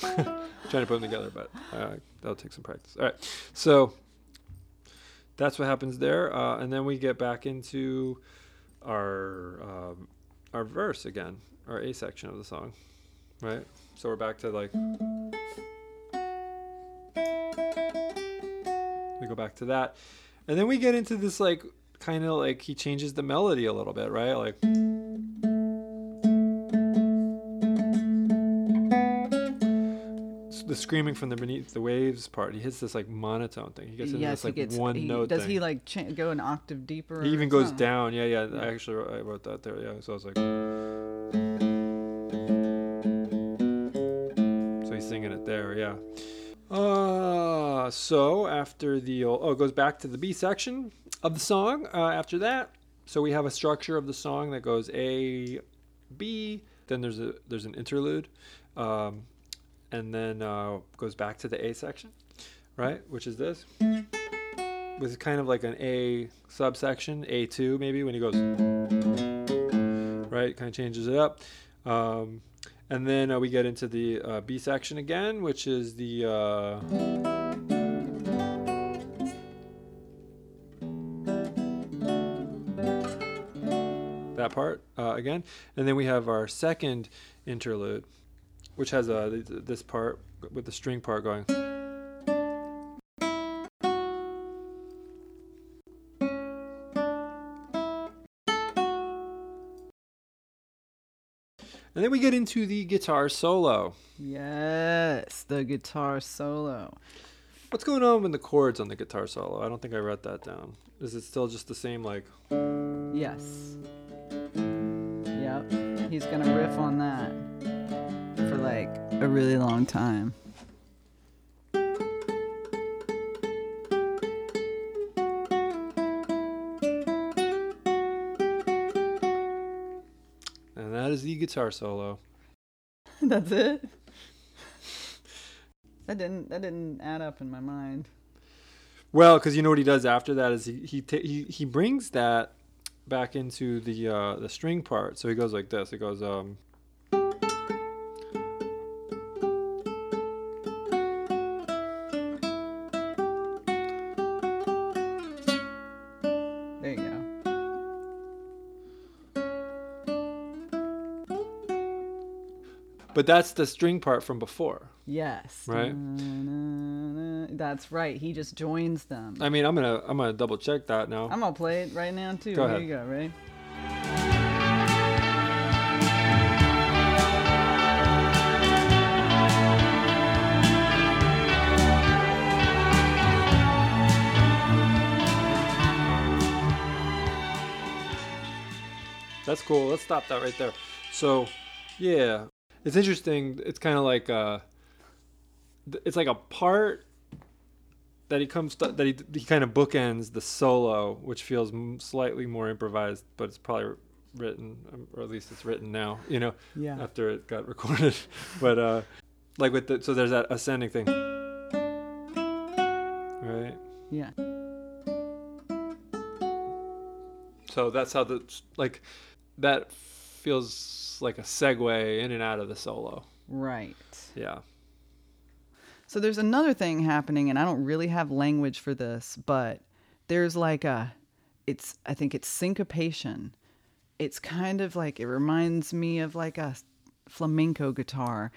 trying to put them together, but uh, that'll take some practice. All right, so that's what happens there, uh, and then we get back into our um, our verse again, our A section of the song, right? So we're back to like we go back to that, and then we get into this like kind of like he changes the melody a little bit, right? Like. The screaming from the beneath the waves part, he hits this like monotone thing. He gets into yes, this like gets. one he, note does thing. he like cha- go an octave deeper? He even goes something? down. Yeah, yeah. Yeah. I actually wrote, I wrote that there. Yeah, so I was like, so he's singing it there. Yeah. Uh, so after the oh, it goes back to the B section of the song. Uh, after that, so we have a structure of the song that goes A, B. Then there's a there's an interlude, um, and then uh, goes back to the A section, right? Which is this with kind of like an A subsection, A2 maybe when he goes right, kind of changes it up. Um, and then uh, we get into the uh, B section again, which is the uh, that part uh, again, and then we have our second interlude, which has uh, th- th- this part with the string part going. And then we get into the guitar solo. Yes, the guitar solo. What's going on with the chords on the guitar solo? I don't think I wrote that down. Is it still just the same like Yes. Yep. He's gonna riff on that for like a really long time. And that is the guitar solo. That's it. That didn't that didn't add up in my mind. Well, because you know what he does after that is he he ta- he, he brings that back into the uh, the string part. So he goes like this. It goes um. But that's the string part from before. Yes. Right. That's right. He just joins them. I mean, I'm gonna I'm gonna double check that now. I'm gonna play it right now too. Go Here ahead. you go. Ready? That's cool. Let's stop that right there. So, yeah, it's interesting. It's kind of like uh, it's like a part that he comes to, that he he kind of bookends the solo, which feels m- slightly more improvised, but it's probably written, um, or at least it's written now. You know, Yeah. after it got recorded. but uh, like with the so there's that ascending thing, right? Yeah. So that's how the like that feels like a segue in and out of the solo. Right. Yeah. So there's another thing happening, and I don't really have language for this, but there's like a, it's I think it's syncopation. It's kind of like it reminds me of like a flamenco guitar.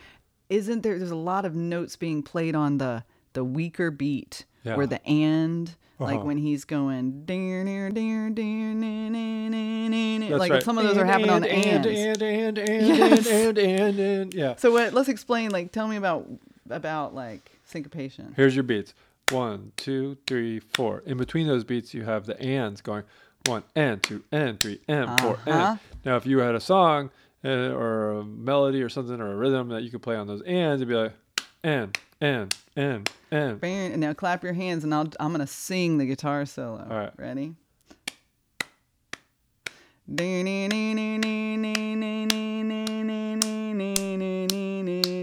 Isn't there? There's a lot of notes being played on the the weaker beat, Yeah. where the and. Like Uh-huh. when he's going, "Dear, dear, dear, dear, na, na, na, na, na," That's like right. some of those are And, happening on and, ands. and, and, and, Yes. and, and, and, and, yeah. So what? Let's explain. Like, tell me about about like syncopation. Here's your beats. One, two, three, four. In between those beats, you have the ands going one and two and three and four Uh-huh. and. Now, if you had a song uh, or a melody or something or a rhythm that you could play on those ands, it'd be like and and and and. And now clap your hands, and I'll, I'm gonna sing the guitar solo. All right. Ready?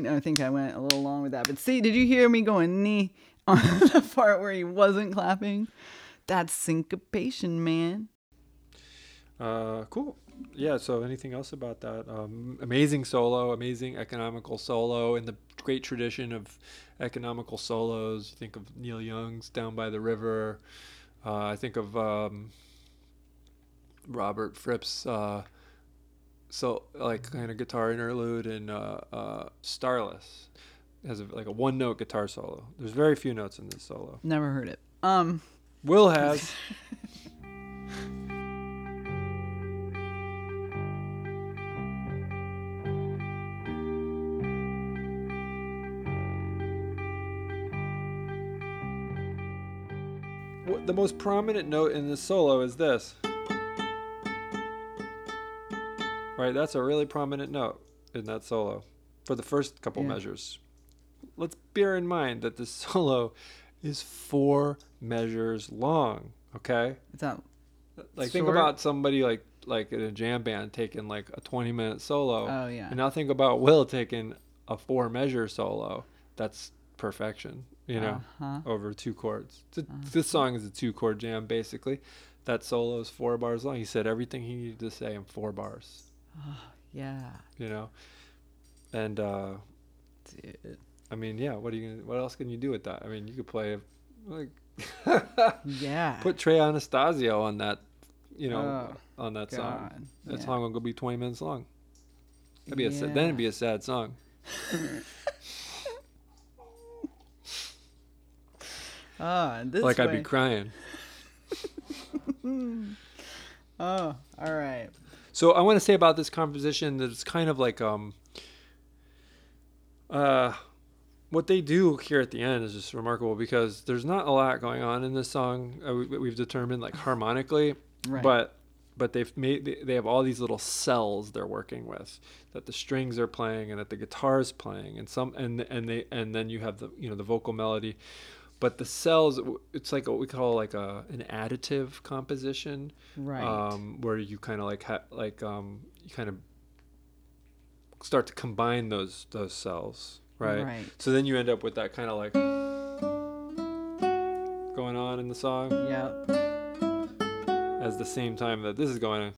I think I went a little long with that, but see, did you hear me going knee on the part where he wasn't clapping? That's syncopation, man. Uh, cool. Yeah. So, anything else about that? Um, amazing solo, amazing economical solo in the great tradition of economical solos. You think of Neil Young's "Down by the River." Uh, I think of um, Robert Fripp's uh, so like kind of guitar interlude in uh, uh, "Starless." It has a, like a one-note guitar solo. There's very few notes in this solo. Never heard it. Um, Will has. the most prominent note in this solo is this. Right, that's a really prominent note in that solo for the first couple Yeah. measures. Let's bear in mind that this solo is four measures long, okay? it's not. Like think Short. about somebody like like in a jam band taking like a 20 minute solo. Oh yeah. And now think about Will taking a four measure solo. That's perfection, you know, Uh-huh. over two chords. Th- This song is a two chord jam basically. That solo is four bars long. He said everything he needed to say in four bars, Yeah. you know. And uh Dude. I mean, yeah, what are you gonna, what else can you do with that? I mean, you could play like Yeah. put Trey Anastasio on that, you know, Oh, on that song. God. That Yeah. song will go be 20 minutes long. That'd be a sad, then it'd be a sad song. Ah, and this like I'd be crying. Oh, all right. So I want to say about this composition that it's kind of like um uh what they do here at the end is just remarkable because there's not a lot going on in this song. Uh, we, we've determined like harmonically, Right. but but they've made they- they have all these little cells they're working with that the strings are playing and that the guitar is playing and some and and they and then you have the you know the vocal melody but the cells it's like what we call like a an additive composition Right. um, where you kind of like ha- like um, you kind of start to combine those those cells, right? Right. So then you end up with that kind of like going on in the song yeah as the same time that this is going on.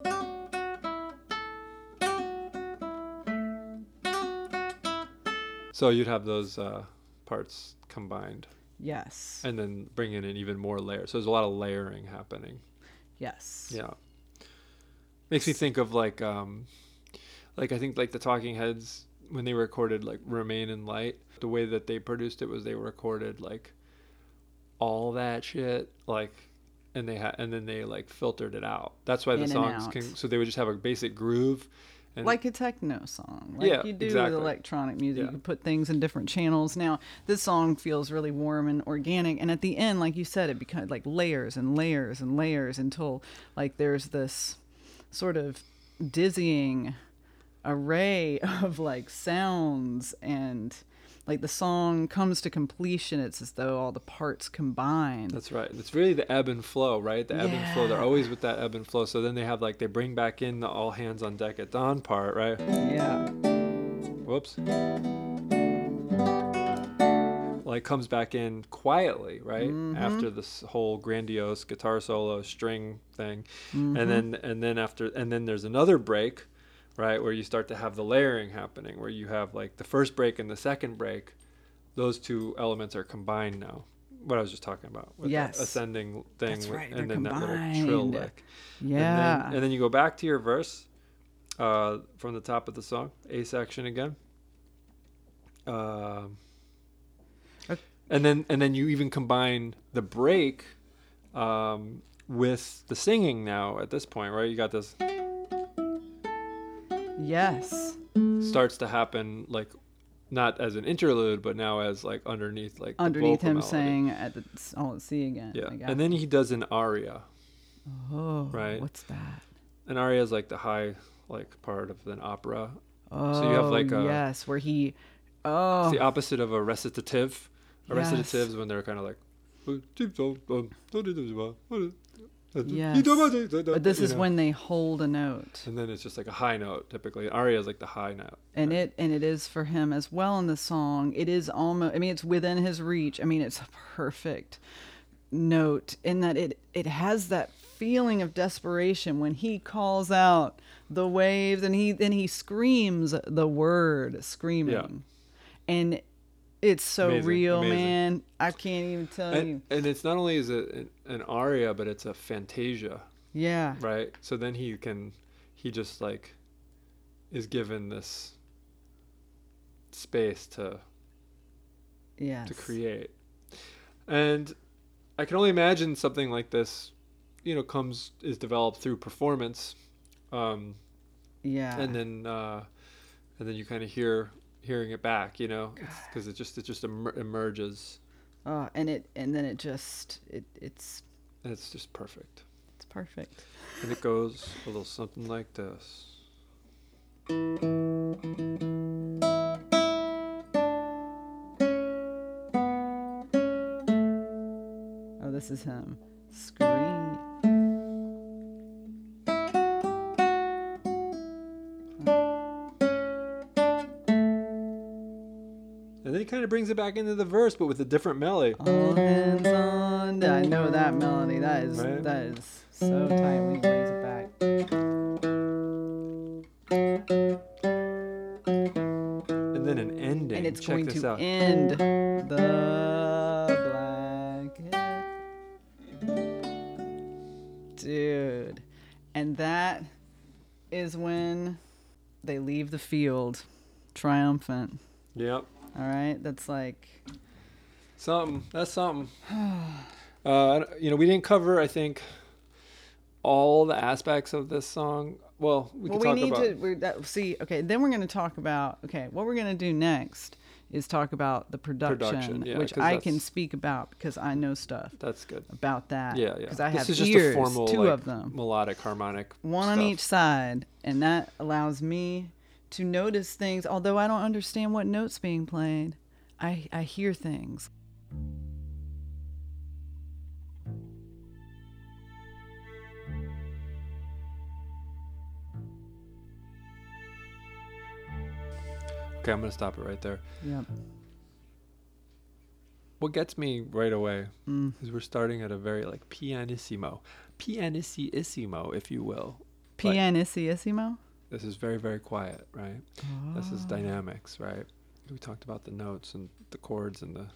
So you'd have those uh, parts combined, Yes. and then bring in an even more layer. So there's a lot of layering happening. yes. Yeah. Makes me think of like um like I think like the Talking Heads when they recorded like Remain in Light, the way that they produced it was they recorded like all that shit like and they had and then they like filtered it out. That's why the In songs can so they would just have a basic groove and like a techno song, like Yeah, you do exactly. with electronic music. Yeah. You put things in different channels. Now, this song feels really warm and organic, and at the end, like you said, it becomes like layers and layers and layers until like there's this sort of dizzying array of like sounds and like the song comes to completion. It's as though all the parts combine. That's right. It's really the ebb and flow, right? The ebb and flow. They're always with that ebb and flow. So then they have like they bring back in the all hands on deck at dawn part, right? yeah. Whoops. Like comes back in quietly, right? Mm-hmm. After this whole grandiose guitar solo string thing. And mm-hmm. then and then after and then there's another break, right, where you start to have the layering happening where you have like the first break and the second break. Those two elements are combined now. What I was just talking about with Yes. the ascending thing That's with- right, and then that little trill lick. Yeah. And then, and then you go back to your verse uh, from the top of the song, A section again. Um, Ok. and then and then you even combine the break um, with the singing now at this point, right? You got this yes. starts to happen like not as an interlude, but now as like underneath like the Underneath him melody. saying at the all at sea again. Yeah, and then he does an aria. Oh, Right. What's that? An aria is like the high like part of an opera. Oh, you have, oh, like, a- yes, where he. Oh, It's the opposite of a recitative. A Yes. recitative is when they're kind of like. Yes. but this is know. when they hold a note, And then it's just like a high note. Typically, aria is like the high note. and it and it is for him as well in the song. It is almost. I mean, it's within his reach. I mean, it's a perfect note in that it it has that feeling of desperation when he calls out the waves and he then he screams the word screaming and it's so Amazing, real amazing. man i can't even tell you And, and it's not only is it an, an aria, but it's a fantasia, yeah right? So then he can, he just like, is given this space to Yeah. to create. And I can only imagine something like this, you know, comes is developed through performance, um, Yeah. and then uh, and then you kind of hear hearing it back, you know, because it just it just emer- emerges, oh, and it and then it just it it's and it's just perfect. it's perfect. And it goes a little something like this. Oh, this is him. Of brings it back into the verse, but with a different melody. All hands on. I know that melody. That is Right. that is so tight when brings it back. And then an ending. And it's Check going this to out. end the blanket. Dude. And that is when they leave the field triumphant. Yep. All right? That's like Something. That's something. uh, you know, we didn't cover, I think, all the aspects of this song. Well, we well, can we talk need about. to we're, that, see. Okay, then we're going to talk about. Okay, what we're going to do next is talk about the production, Production, yeah, which I can speak about because I know stuff That's good. about that. Yeah, yeah. Because I this have ears, formal, two like, of them, melodic, harmonic. one on each side, and that allows me to notice things. Although I don't understand what notes being played, I I hear things. Okay, I'm gonna stop it right there. Yep. What gets me right away Mm. is we're starting at a very like pianissimo, pianissimo, if you will. Pianissimo. This is very very quiet, right? This Oh. is dynamics, right? We talked about the notes and the chords and the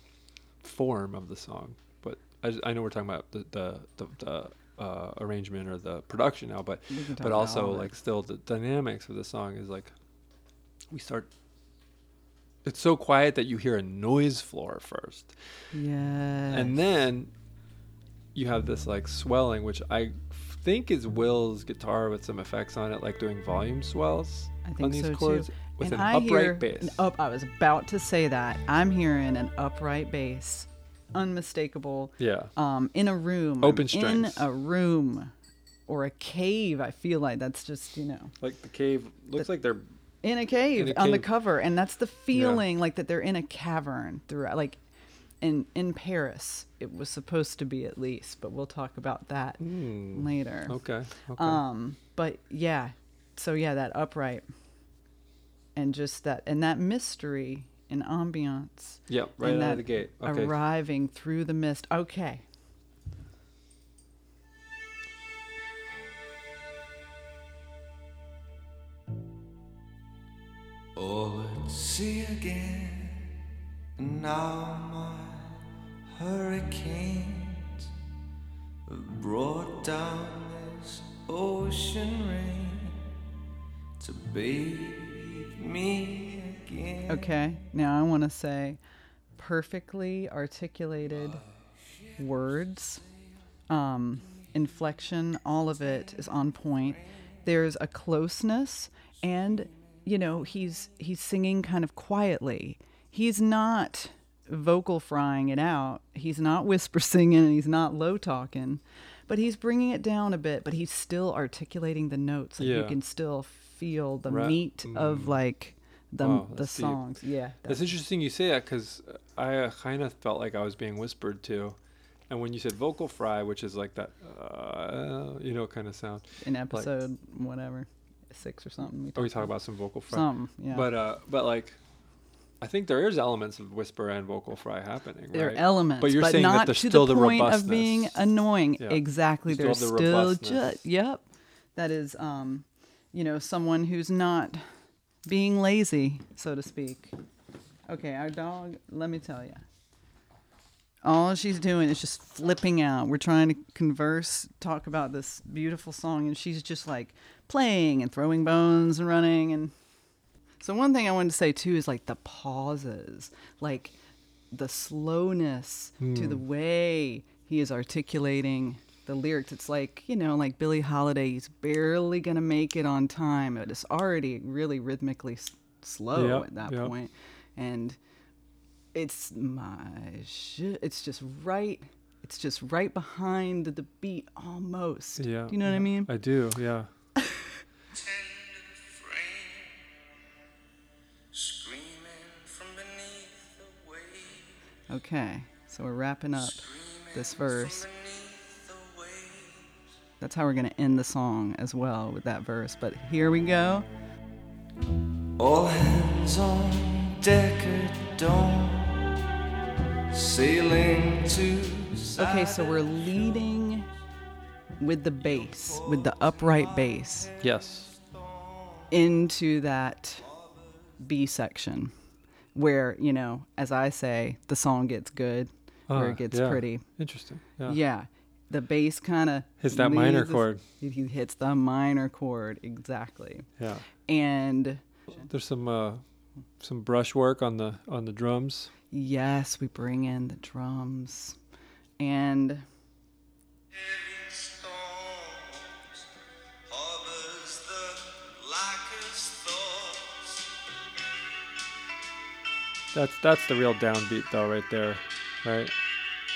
form of the song, but I, I know we're talking about the the, the, the uh, arrangement or the production now, but We can talk but also all of it. like still the dynamics of the song is like we start. It's so quiet that you hear a noise floor first, yeah and then you have this like swelling, which I think is Will's guitar with some effects on it, like doing volume swells I on think these so chords too. with and an I upright bass. An up, I was about to say that. I'm hearing an upright bass, unmistakable. yeah, Um, in a room. Open I'm in a room or a cave. I feel like that's just you know like the cave looks like they're in a cave In a on the cover, and that's the feeling like that they're in a cavern throughout. Like in in Paris, it was supposed to be at least, but we'll talk about that hmm, later. okay. Okay. Um, but yeah, so yeah, that upright, and just that, and that mystery and ambiance, yep, right and out that of the gate. Okay. arriving through the mist. Okay, Oh, let's see again. And now my hurricanes brought down this ocean rain to bathe me again. okay. Now I want to say, perfectly articulated words, um, inflection, all of it is on point. There's a closeness, and you know he's he's singing kind of quietly. He's not vocal frying it out. He's not whisper singing. and He's not low talking, but he's bringing it down a bit. But he's still articulating the notes. Like You can still feel the Ra- meat of mm. like the Wow, the that's deep. songs. Yeah, That's interesting you say that because I uh, kind of felt like I was being whispered to. And when you said vocal fry, which is like that, uh, you know, kind of sound. in episode whatever six or something. We Oh, we talk about some vocal fry. something. Yeah, But, uh, but like, I think there is elements of whisper and vocal fry happening, there are elements, But you're saying that not there's to still the the point of being annoying. Yeah. Exactly, You still there's the still robustness. just yep. That is, um, you know, someone who's not being lazy, so to speak. Okay, our dog. Let me tell you. All she's doing is just flipping out. We're trying to converse, talk about this beautiful song, and she's just like playing and throwing bones and running. And so, one thing I wanted to say too is like the pauses, like the slowness to the hmm. way he is articulating the lyrics. It's like, you know, like Billie Holiday, he's barely going to make it on time. But it's already really rhythmically s- slow Yep, at that yep. point. And it's my shit. It's just right. It's just right behind the beat almost. Yeah. Do you know what I mean? I do. Yeah. Okay. So we're wrapping up this verse. beneath the waves. That's how we're going to end the song as well with that verse. But here we go. All hands on deck at dawn, sailing to. Okay, so we're leading with the bass, with the upright bass, Yes. into that B section where, you know, as I say, the song gets good, where Ah, it gets yeah. pretty. Interesting. Yeah. Yeah. The bass kind of Hits that minor chord. He hits the minor chord, exactly. Yeah. And There's some uh, some brush work on the on the drums. yes, we bring in the drums. And That's that's the real downbeat though, right there, right?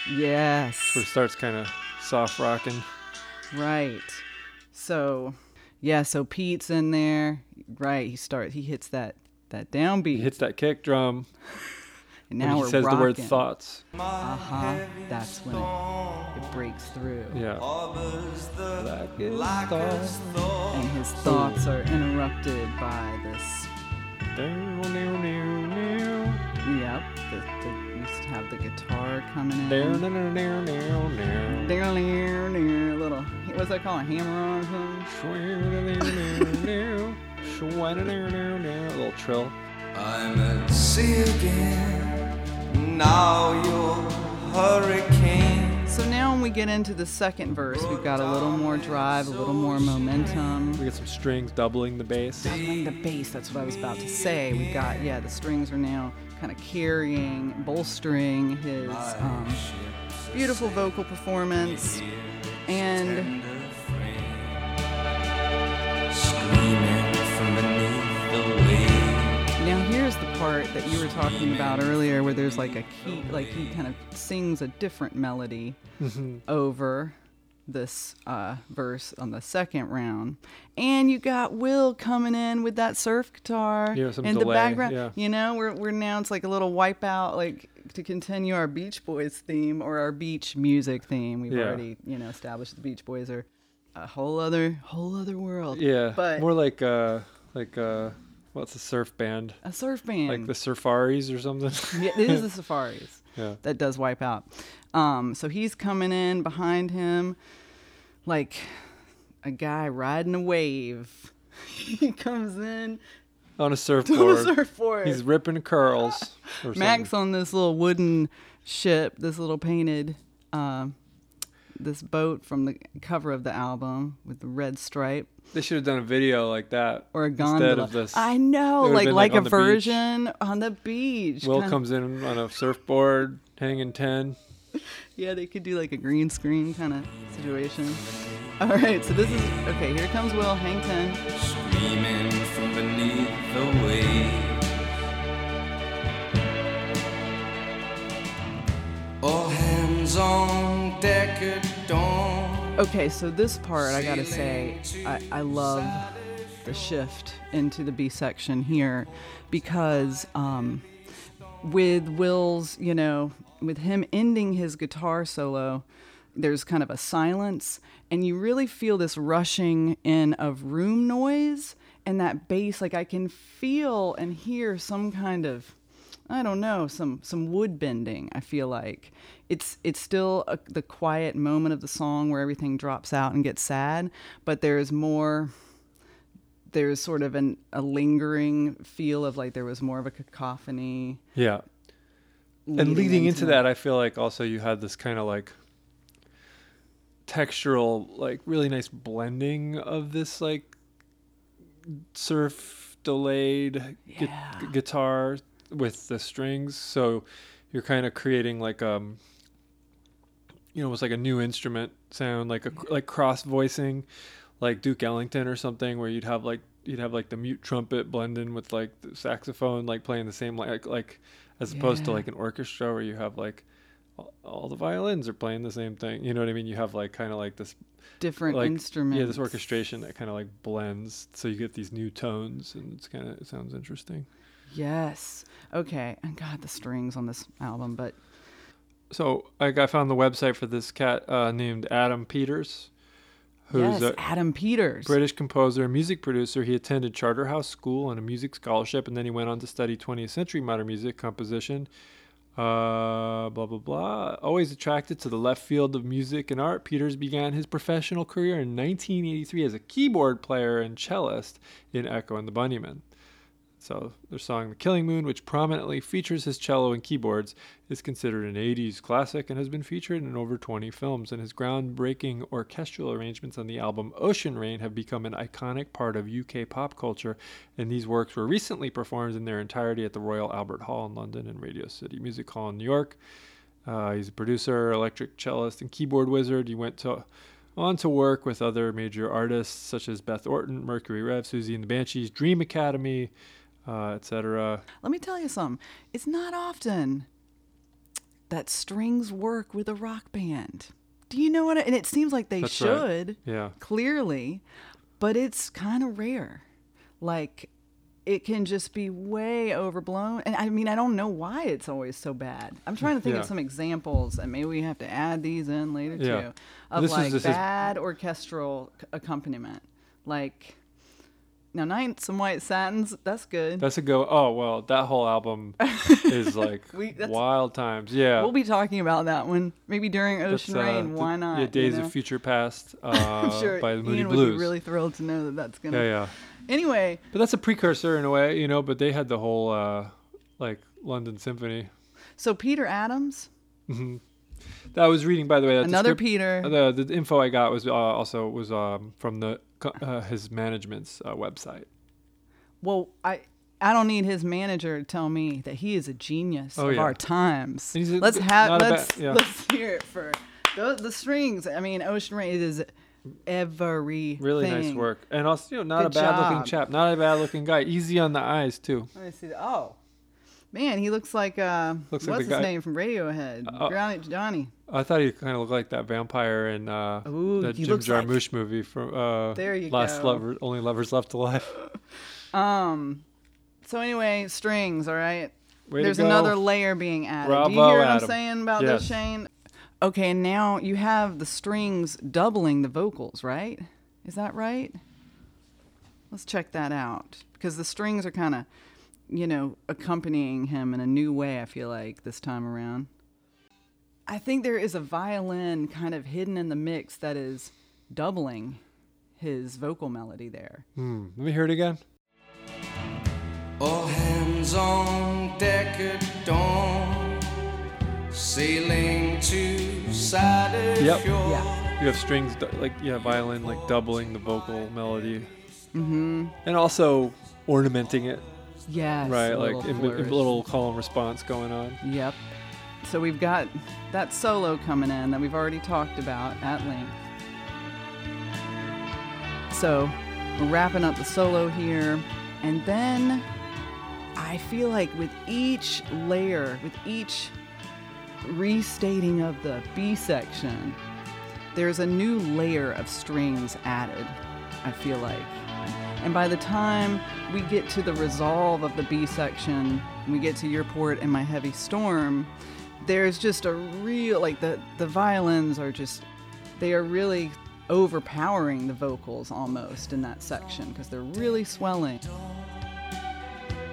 yes. Where it starts kind of soft rocking. Right. So, yeah, so Pete's in there. Right, he starts he hits that that downbeat. He hits that kick drum. and and now he we're says the word thoughts. Uh-huh. That's when it, it breaks through. Yeah. Harbors the Blackest blackest thoughts. And his thoughts are interrupted by this Yep. The, the, used to have the guitar coming in. Down, down, down, down, down, down. Down there, there, a little what's that called? A hammer on or something? Little trill. I'm at sea again. Now you're hurricane. So now when we get into the second verse, we've got a little more drive, a little more momentum. We get some strings doubling the bass. Doubling the bass, that's what I was about to say. We've got, yeah, the strings are now kind of carrying, bolstering his um, beautiful vocal performance. And Screaming from beneath the waves. now here's the part that you were talking about earlier where there's like a key, like he kind of sings a different melody over this uh, verse on the second round. And you got Will coming in with that surf guitar Yeah, some in the background. yeah. You know, we're, we're now, it's like a little wipeout, like to continue our Beach Boys theme or our beach music theme. We've Yeah. already, you know, established the Beach Boys are a whole other, whole other world. Yeah. But More like uh like uh what's a surf band? a surf band. Like the Surfaris or something. yeah, it is the Safaris. Yeah. that does wipe out. Um, so he's coming in behind him like a guy riding a wave. he comes in On a to the surfboard. surfboard. He's ripping curls. Max something. on this little wooden ship, this little painted, um, this boat from the cover of the album with the red stripe They should have done a video like that. or a Instead gondola. of this. I know, like like, like, a on the beach. version on the beach. Will kinda- comes in on a surfboard, hanging 10. Yeah, they could do like a green screen kind of situation. All right, so this is okay. Here comes Will. Hang ten. Screaming from beneath the waves. All hands on deck at dawn. Okay, so this part I gotta say, I, I love the shift into the B section here because um, with Will's, you know, with him ending his guitar solo, there's kind of a silence, and you really feel this rushing in of room noise and that bass. Like I can feel and hear some kind of I don't know, some some wood bending. I feel like it's it's still a, the quiet moment of the song where everything drops out and gets sad, but there's more. There's sort of an, a lingering feel of like there was more of a cacophony. Yeah. and leading into that, I feel like also you had this kind of like textural, like really nice blending of this like surf delayed gu- guitar with the strings. So you're kind of creating like um you know, almost like a new instrument sound, like a like cross voicing, like Duke Ellington or something, where you'd have like you'd have like the mute trumpet blending with like the saxophone, like playing the same like like as opposed to like an orchestra where you have like all, the violins are playing the same thing. You know what I mean? You have like kind of like this Different like instruments. yeah, this orchestration that kind of like blends, so you get these new tones, and it's kind of it sounds interesting. Yes. Okay. And God, the strings on this album, but So I, I found the website for this cat uh, named Adam Peters, who's yes, a Adam Peters. British composer and music producer. He attended Charterhouse School and a music scholarship, and then he went on to study 20th century modern music composition. Uh, blah blah blah. Always attracted to the left field of music and art, Peters began his professional career in 1983 as a keyboard player and cellist in Echo and the Bunnymen. So their song "The Killing Moon," which prominently features his cello and keyboards, is considered an 80s classic and has been featured in over 20 films. And his groundbreaking orchestral arrangements on the album "Ocean Rain" have become an iconic part of UK pop culture. And these works were recently performed in their entirety at the Royal Albert Hall in London and Radio City Music Hall in New York. Uh, he's a producer, electric cellist, and keyboard wizard. He went to on to work with other major artists such as Beth Orton, Mercury Rev, Siouxsie and the Banshees, Dream Academy, uh, etc. Let me tell you something. It's not often that strings work with a rock band. Do you know what? I, and it seems like they That's right. should, Yeah. clearly, but it's kind of rare. Like, it can just be way overblown. And I mean, I don't know why it's always so bad. I'm trying to think Yeah. of some examples, and maybe we have to add these in later Yeah. too, of This like his- bad orchestral accompaniment. Like, now, Nights and White Satins, that's good. That's a go. Oh well, that whole album is like We- wild times. Yeah. We'll be talking about that one maybe during Ocean uh, Rain. the- Why not? Yeah, you Days know? of Future Past uh, I'm sure by the Moody Ian Blues. would be really thrilled to know that that's gonna. yeah, yeah. Anyway, But that's a precursor in a way, you know. But they had the whole uh, like London Symphony. so Peter Adams, Hmm. That I was reading, by the way. That another Peter. The the info I got was uh, also was um, from the uh, his management's uh, website. well, I I don't need his manager to tell me that he is a genius Oh, of yeah. our times. A- let's have let's yeah. let's hear it for the, the strings. I mean, Ocean Rain is every Really nice work, and also you know not Good a bad looking chap, not a bad looking guy, easy on the eyes too. Let me see. The, oh, man, he looks like uh, Looks what's like his guy- name from Radiohead? Uh, Johnny Johnny. I thought he kind of looked like that vampire in uh, Ooh, that Jim looks like- Jarmusch movie from uh, There you Last go. Lover, Only Lovers Left Alive. Um. So anyway, strings. All right. Way There's another layer being added. Do you hear what Adam. I'm saying about Yes. this, Shane? Okay, and now you have the strings doubling the vocals, right? Is that right? Let's check that out because the strings are kind of, you know, accompanying him in a new way. I feel like this time around. I think there is a violin kind of hidden in the mix that is doubling his vocal melody there. Hmm. Let me hear it again. All hands on deck at dawn, sailing to Saturday Yep. shore. Yeah. You have strings du- like yeah, violin like doubling the vocal melody, mm-hmm. and also ornamenting it, Yes. right? a Like little in, in little call and response going on. Yep. So we've got that solo coming in that we've already talked about at length. So we're wrapping up the solo here. And then I feel like with each layer, with each restating of the B section, there's a new layer of strings added, I feel like. And by the time we get to the resolve of the B section, we get to your port and my heavy storm, there's just a real like the the violins are just they are really overpowering the vocals almost in that section because they're really swelling.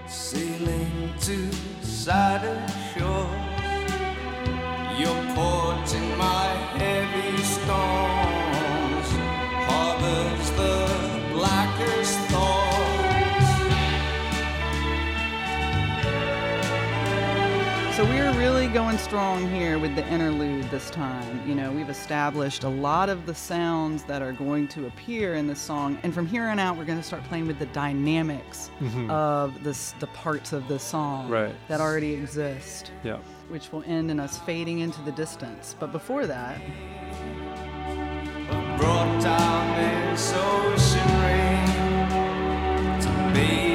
Sailing to Saturday shore. Your port in my heavy storms harbors the So we're really going strong here with the interlude this time. You know, we've established a lot of the sounds that are going to appear in this song, and from here on out, we're going to start playing with the dynamics mm-hmm. of this, the parts of the song Right. that already exist, Yeah. which will end in us fading into the distance. But before that, brought down this ocean rain to bathe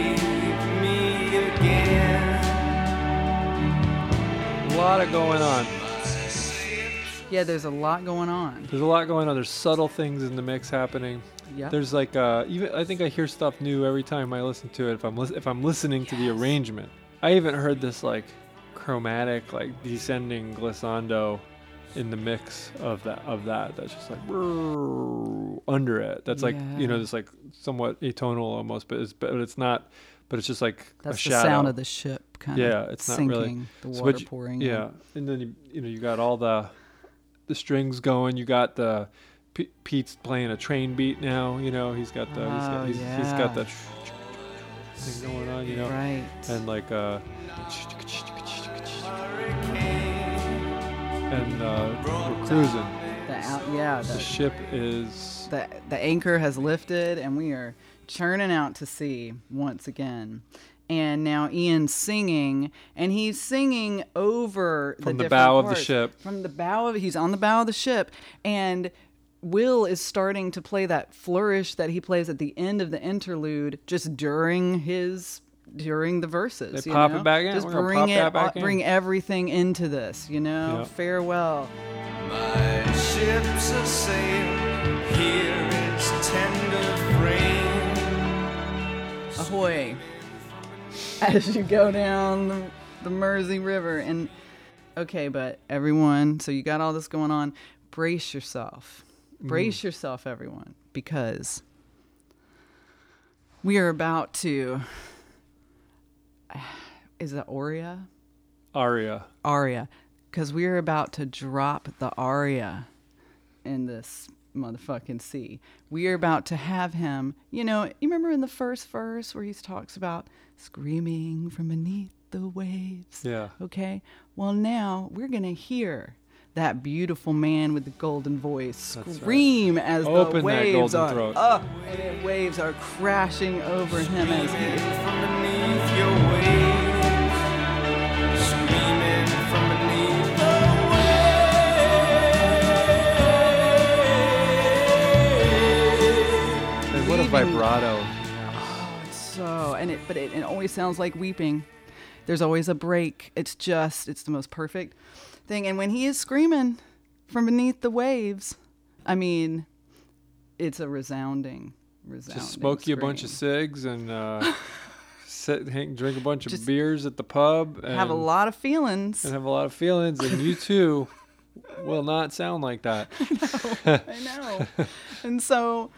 lot of going on. yeah, there's a lot going on. There's a lot going on. There's subtle things in the mix happening. Yeah. There's like uh, even I think I hear stuff new every time I listen to it. If I'm lis- if I'm listening to the arrangement, I even heard this like chromatic like descending glissando in the mix of that of that. That's just like under it. That's like you know Yeah. just like somewhat atonal almost, but it's but it's not. But it's just like That's a the shadow. sound of the ship kind Yeah, of it's not really- the So water what you- pouring in. Yeah, and then you you know you got all the the strings going. You got the P- Pete's playing a train beat now. You know he's got the he's Oh, got he's, he's yeah. got the thing going on. You know, Right. and like uh and uh, we're cruising. the out, yeah, The the, ship is the the anchor has lifted and we are churning out to sea once again. And now Ian's singing, and he's singing over From the different bow of the ship. From the bow of he's on the bow of the ship, and Will is starting to play that flourish that he plays at the end of the interlude, just during his during the verses. They you pop know? it back in. Just We're bring it, back uh, in. bring everything into this. You know, Yeah. farewell. My ship's a sail, here its tender frame. ahoy as you go down the, the Mersey River. And okay, but everyone, so you got all this going on. Brace yourself. Mm-hmm. Brace yourself, everyone, because we are about to. Is that Aria? aria. Aria. Because we are about to drop the aria in this motherfucking sea. We are about to have him, you know, you remember in the first verse where he talks about screaming from beneath the waves? Yeah. Okay. Well, now we're going to hear that beautiful man with the golden voice That's right. scream as Open the that waves golden are throat. up and waves are crashing over him as he waves. And what a Leaving- so and it but it, it always sounds like weeping there's always a break it's just it's the most perfect thing and when he is screaming from beneath the waves i mean it's a resounding resounding Just smoke you a bunch of scream. cigs and uh, sit, hang, drink a bunch of beers at the pub. And, have a lot of feelings And have a lot of feelings, and you too will not sound like that. I know. and so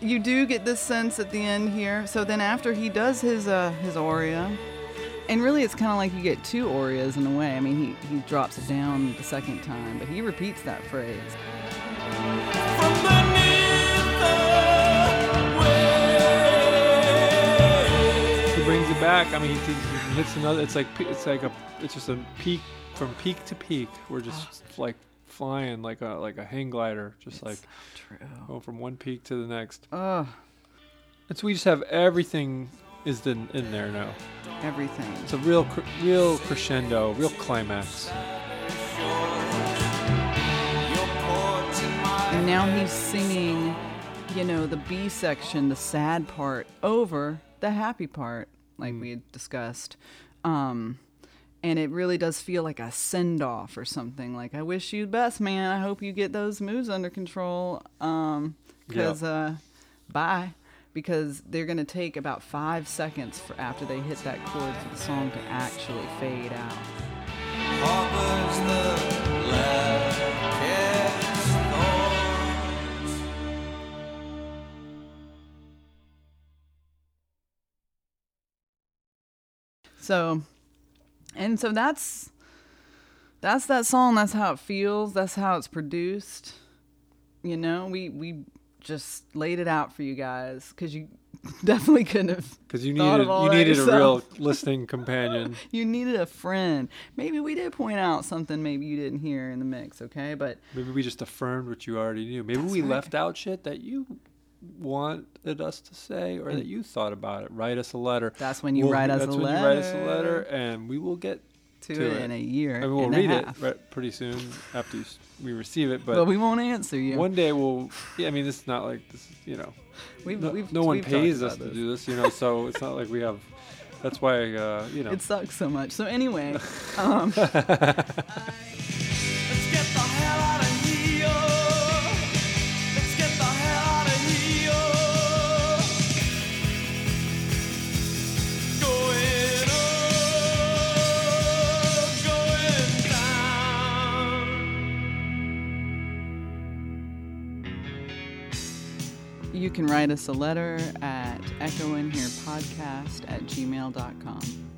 you do get this sense at the end here. So then after he does his uh his aria, and really it's kind of like you get two arias in a way. I mean, he he drops it down the second time, but he repeats that phrase. From beneath the waves. He brings it back. I mean, he, he hits another. It's like it's like a. It's just a peak from peak to peak. We're just like flying like a like a hang glider, just like True. going from one peak to the next. And so we just have everything is in, in there now. everything. It's a real cr- real crescendo, real climax. Your port in my And now he's singing, you know, the B section, the sad part, over the happy part, like we had discussed. Um, and it really does feel like a send off or something. Like, I wish you the best, man. I hope you get those moves under control. Um, because, uh, bye. Because they're going to take about five seconds for after they hit that chord for the song to actually fade out. harbors the blackest thoughts. So, and so that's that's that song. That's how it feels. That's how it's produced. You know, we we just laid it out for you guys because you definitely couldn't have. Because you needed you needed a real listening companion. You needed a friend. Maybe we did point out something maybe you didn't hear in the mix, okay? But Maybe we just affirmed what you already knew. Maybe we right. left out shit that you wanted us to say or that you thought about it. Write us a letter. that's when you We'll- write us a letter. write us a letter, and we will get to, to it, it. in a year. I mean, we'll read it right, pretty soon after we receive it. But, But we won't answer you. one day we'll. Yeah, I mean, it's not like this. is, You know, we've, no, we've, no one we've pays us to do this. You know, so it's not like we have. That's why, uh, you know. It sucks so much. So anyway, um, you can write us a letter at echoinherepodcast at gmail.com.